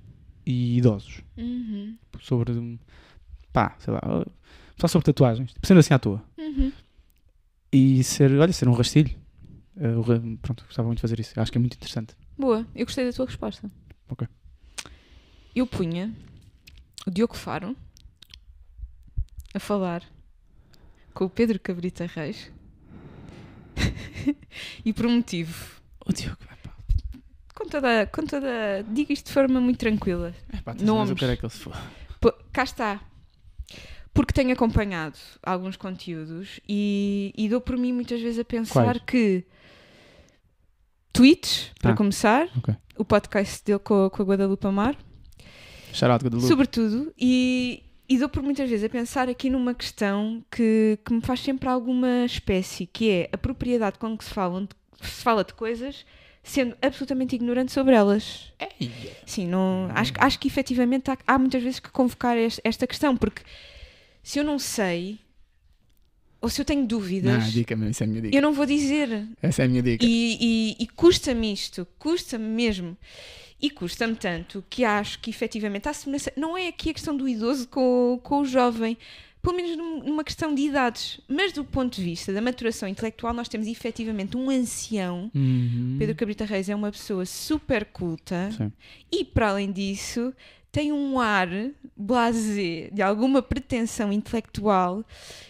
e idosos Uhum. sobre pá, sei lá, uh, só sobre tatuagens, tipo, sendo assim à toa. Uhum. E ser, olha, ser um rastilho. Uh, pronto, gostava muito de fazer isso. Acho que é muito interessante. Boa, eu gostei da tua resposta. Ok. Eu punha o Diogo Faro a falar com o Pedro Cabrita Reis e por um motivo. O Diogo, Com toda, com toda. Digo isto de forma muito tranquila. epá, tens Nomes. eu quero é que ele se for. Cá está. Porque tenho acompanhado alguns conteúdos e, e dou por mim muitas vezes a pensar Quais? que tweets, para Ah, começar, ok. o podcast dele com, a- com a Guadalupe Amar, out, Guadalupe. sobretudo, e, e dou por muitas vezes a pensar aqui numa questão que, que me faz sempre alguma espécie, que é a propriedade com que se, falam se fala de coisas sendo absolutamente ignorante sobre elas. Sim, não, acho, acho que efetivamente há, há muitas vezes que convocar es- esta questão, porque se eu não sei, ou se eu tenho Não, dúvidas, dica mesmo, isso é a minha dica. eu não vou dizer. Essa é a minha dica. E, e- e custa-me isto, custa-me mesmo. E custa-me tanto que acho que efetivamente há semelhança. Não é aqui a questão do idoso com, com o jovem, pelo menos num- numa questão de idades, mas do ponto de vista da maturação intelectual, nós temos efetivamente um ancião. Uhum. Pedro Cabrita Reis é uma pessoa super culta Sim. e, para além disso, tem um ar blasé de alguma pretensão intelectual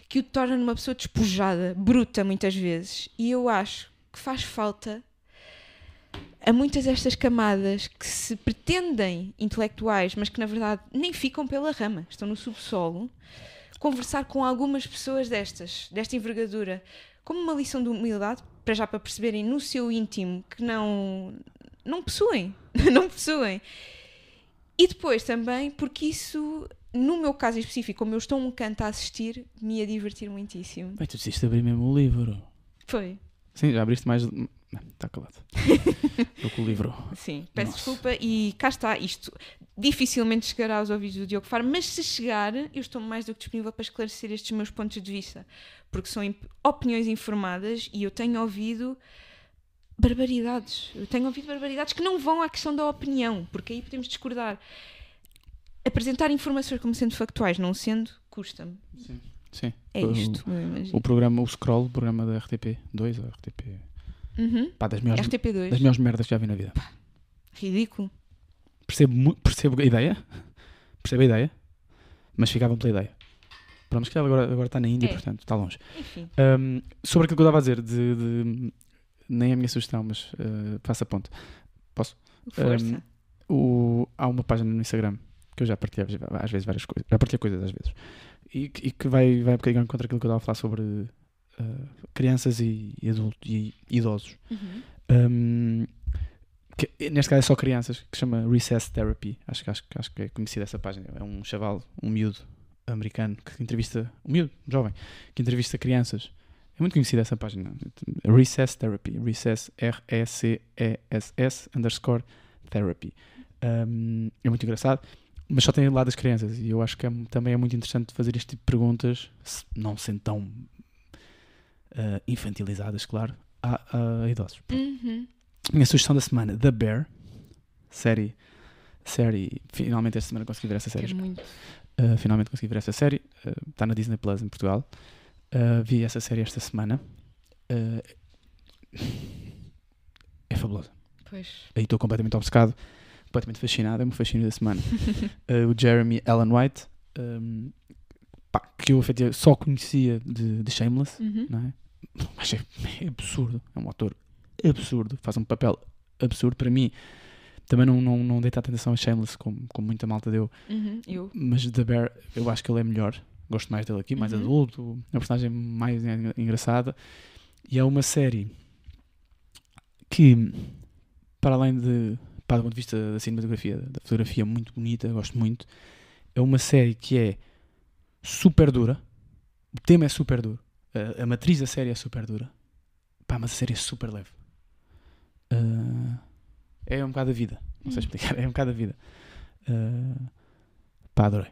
que o torna numa pessoa despojada, bruta muitas vezes. E eu acho que faz falta a muitas destas camadas que se pretendem intelectuais, mas que na verdade nem ficam pela rama, estão no subsolo, conversar com algumas pessoas destas, desta envergadura, como uma lição de humildade, para já para perceberem no seu íntimo que não não possuem, não possuem. E depois também porque isso, no meu caso em específico, como eu estou um canto a assistir, me ia divertir muitíssimo. Bem, tu decidiste abrir mesmo o livro. Foi. Sim, já abriste mais. Está calado. Estou com o livro. Sim, peço Nossa. desculpa e cá está isto. Dificilmente chegará aos ouvidos do Diogo Faro, mas se chegar, eu estou mais do que disponível para esclarecer estes meus pontos de vista, porque são opiniões informadas e eu tenho ouvido barbaridades. Eu tenho ouvido barbaridades que não vão à questão da opinião, porque aí podemos discordar. Apresentar informações como sendo factuais, não sendo, custa-me. Sim. É O- isto, imagino. O, programa, o Scroll, o programa da RTP2 ou RTP. Uhum. Pá, das melhores, RTP2. das melhores merdas que já vi na vida. Ridículo. Percebo, percebo a ideia. Percebo a ideia. Mas ficavam pela ideia. Pronto, mas que agora, agora está na Índia, É. portanto, está longe. Enfim. Um, sobre aquilo que eu estava a dizer, de, de- nem é a minha sugestão, mas uh, faça ponto. Força. O, há uma página no Instagram que eu já partilhei às vezes várias coisas, já partilhei coisas às vezes, e, que- e que vai, vai um bocadinho contra aquilo que eu estava a falar sobre uh, crianças e, e adultos e idosos. Uhum. Um, que, neste caso é só crianças, que se chama Recess Therapy. Acho, que- acho, acho que é conhecida essa página. É um chaval, um miúdo americano que entrevista, um miúdo, um jovem, que entrevista crianças. É muito conhecida essa página. Recess Therapy. Recess, R-E-C-E-S-S underscore therapy. Um, é muito engraçado, mas só tem lá das crianças. E eu acho que é- também é muito interessante fazer este tipo de perguntas, se- não sendo tão ah, infantilizadas, claro, a, a idosos. Uhum. Minha sugestão da semana, The Bear, série, série, finalmente esta semana consegui ver essa série. Uh, finalmente consegui ver essa série, está na Disney Plus em Portugal, Uh, vi essa série esta semana, Uh, é fabulosa, Pois. aí estou completamente obcecado, completamente fascinado, é o meu fascínio da semana. Uh, o Jeremy Allen White, um, pá, que eu só conhecia de, de Shameless, Uhum. não é? Mas é, é absurdo. É um ator absurdo. Faz um papel absurdo. Para mim, também não, não, não dei tanta atenção a Shameless como, como muita malta deu. Uhum. Eu. Mas The Bear, eu acho que ele é melhor. Gosto mais dele aqui, mais Uhum. adulto. É uma personagem mais en- engraçada. E é uma série que, para além de, para do ponto de vista da cinematografia, da fotografia muito bonita, gosto muito, é uma série que é super dura. O tema é super duro. A, a matriz da série é super dura. Pá, mas a série é super leve. Ah, é um bocado a vida. Não sei Hum. explicar. É um bocado a vida. Ah, pá, adorei.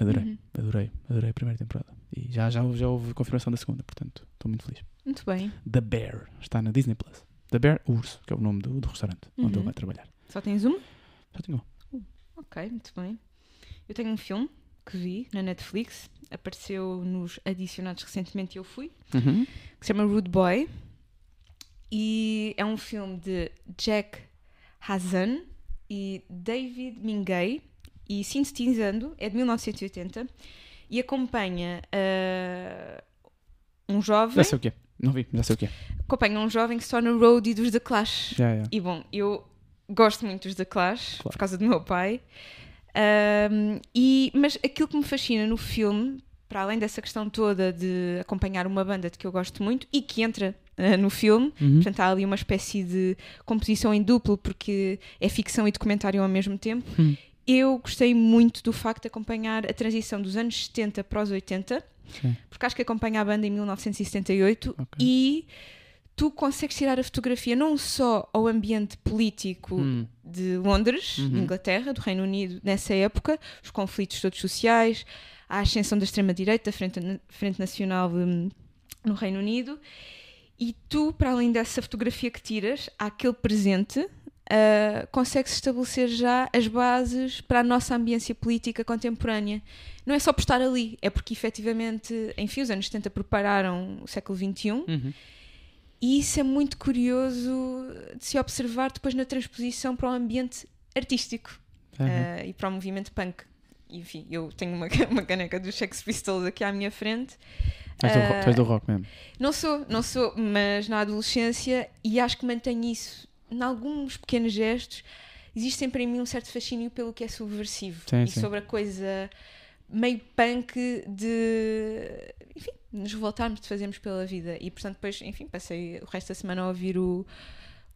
Adorei. Uhum. Adorei. Adorei a primeira temporada. E já, já, já houve confirmação da segunda, portanto, estou muito feliz. Muito bem. The Bear está na Disney Plus. The Bear, urso, que é o nome do, do restaurante onde Uhum. ele vai trabalhar. Só tens uma? Já tenho. Ok, muito bem. Eu tenho um filme que vi na Netflix, apareceu nos adicionados recentemente e eu fui, Uhum. que se chama Rude Boy. E é um filme de Jack Hazan e David Mingay. E sintetizando, é de 1980 e acompanha ah, um jovem. Já sei o que é. Não vi, já sei o que é. Acompanha um jovem que se torna roadie dos The Clash. Já, já. E bom, eu gosto muito dos The Clash, Claro. por causa do meu pai. Ahm, e, mas aquilo que me fascina no filme, para além dessa questão toda de acompanhar uma banda de que eu gosto muito e que entra ah, no filme, Uhum. portanto há ali uma espécie de composição em duplo, porque é ficção e documentário ao mesmo tempo. Hum. Eu gostei muito do facto de acompanhar a transição dos anos 70 para os 80, Sim. porque acho que acompanha a banda em 1978 Ok. e tu consegues tirar a fotografia não só ao ambiente político Hum. de Londres, Uhum. Inglaterra, do Reino Unido, nessa época, os conflitos todos sociais, a ascensão da extrema-direita, da Frente, Frente Nacional hum, no Reino Unido, e tu, para além dessa fotografia que tiras, aquele presente. ah, consegues estabelecer já as bases para a nossa ambiência política contemporânea. Não é só por estar ali, é porque efetivamente, enfim, os anos 70 prepararam o século XXI Uhum. E isso é muito curioso de se observar depois na transposição para o ambiente artístico Uhum. eh, e para o movimento punk. Enfim, eu tenho uma, uma caneca dos Sex Pistols aqui à minha frente. Do ro- tu és do Ah, rock mesmo. Não sou, não sou, mas na adolescência, e acho que mantenho isso em alguns pequenos gestos, existe sempre em mim um certo fascínio pelo que é subversivo Sim, e sim. sobre a coisa meio punk de, enfim, nos revoltarmos de fazermos pela vida. E portanto, depois, enfim, passei o resto da semana a ouvir o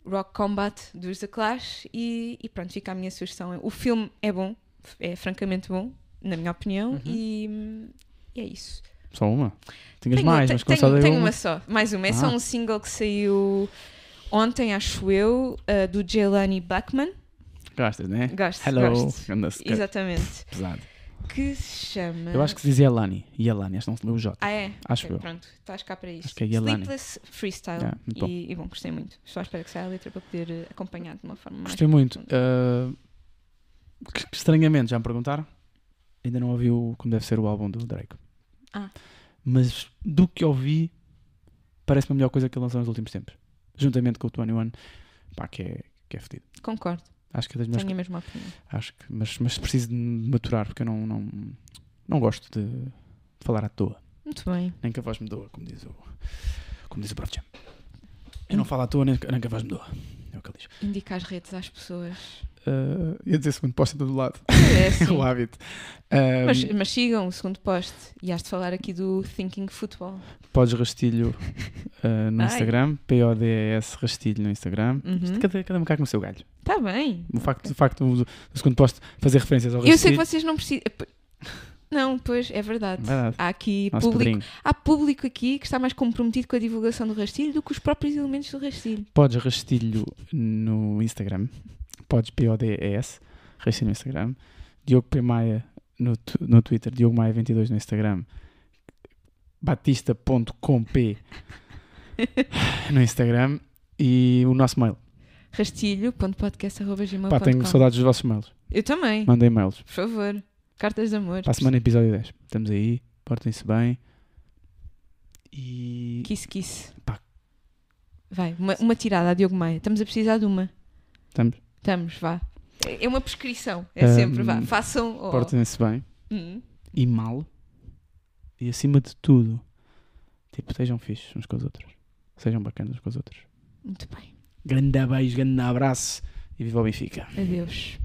Rock Combat dos The Clash e, e pronto, fica a minha sugestão. O filme é bom, é francamente bom, na minha opinião, Uhum. e, e é isso. Só uma? Tinhas Tenho, mais, mas tenho, só dei tenho uma. só, mais uma. É só Ah. um single que saiu ontem, acho eu, uh, do Jelani Blackman. Gostas, né? Gosto, Hello. gosto. Exatamente. pesado. Que se chama. Eu acho que se dizia Alani. E Alani, acho que não se o J. Ah, é? Acho Ok, eu. Pronto, estás cá para isto. Acho que é Yelani. Sleepless Freestyle. Yeah, muito bom. e, e bom, gostei muito. Estou à espera que saia a letra para poder eh, acompanhar de uma forma mais. Gostei muito. Uh, que- que estranhamente, já me perguntaram. Ainda não ouvi o, como deve ser o álbum do Drake. Ah. Mas do que ouvi, parece-me a melhor coisa que ele lançou nos últimos tempos. Juntamente com o 21, pá, que é, que é fedido. Concordo, Acho que é das melhores. tenho a mesma opinião. Acho que, mas, mas preciso de maturar, porque eu não, não, não gosto de falar à toa. Muito bem. Nem que a voz me doa, como diz o, como diz o Prof. Jam. Eu não falo à toa, nem, nem que a voz me doa. É o que ele diz. Indica as redes às pessoas. Uh, ia dizer segundo posto todo lado. É assim. o hábito. Um, Mas, mas sigam o segundo post. E has de falar aqui do Thinking Football. Podes rastilho uh, no Ai. Instagram, P-O-D-E-S rastilho no Instagram. Uhum. Cada, cada macaco no seu galho. Está bem. O facto, o facto do, do segundo posto fazer referências ao Eu sei rastilho. que vocês não precisam. Não, pois, é verdade. Verdade. Há aqui Nosso público, há público aqui que está mais comprometido com a divulgação do rastilho do que os próprios elementos do rastilho. Podes rastilho no Instagram. Podes P-O-D-E-S. Rastilho no Instagram. Diogo P. Maia no, no Twitter. Diogo Maia 22 no Instagram. Batista.com.p no Instagram. E o nosso mail. rastilho.podcast.gmail.com Pá, tenho saudades dos vossos mails. Eu também, Mandem mails. por favor. Cartas de amor. Para a semana, episódio 10. Estamos aí. Portem-se bem. E. Kiss, kiss. Pá. Vai, uma, uma tirada a Diogo Maia. Estamos a precisar de uma. Estamos. Estamos, vá. É uma prescrição. É Ahm, sempre, vá. Façam. oh. Portem-se bem. Hum. E mal. E acima de tudo, tipo, sejam fixos uns com os outros. Sejam bacanas uns com os outros. Muito bem. Grande beijo, grande abraço e viva o Benfica. Adeus.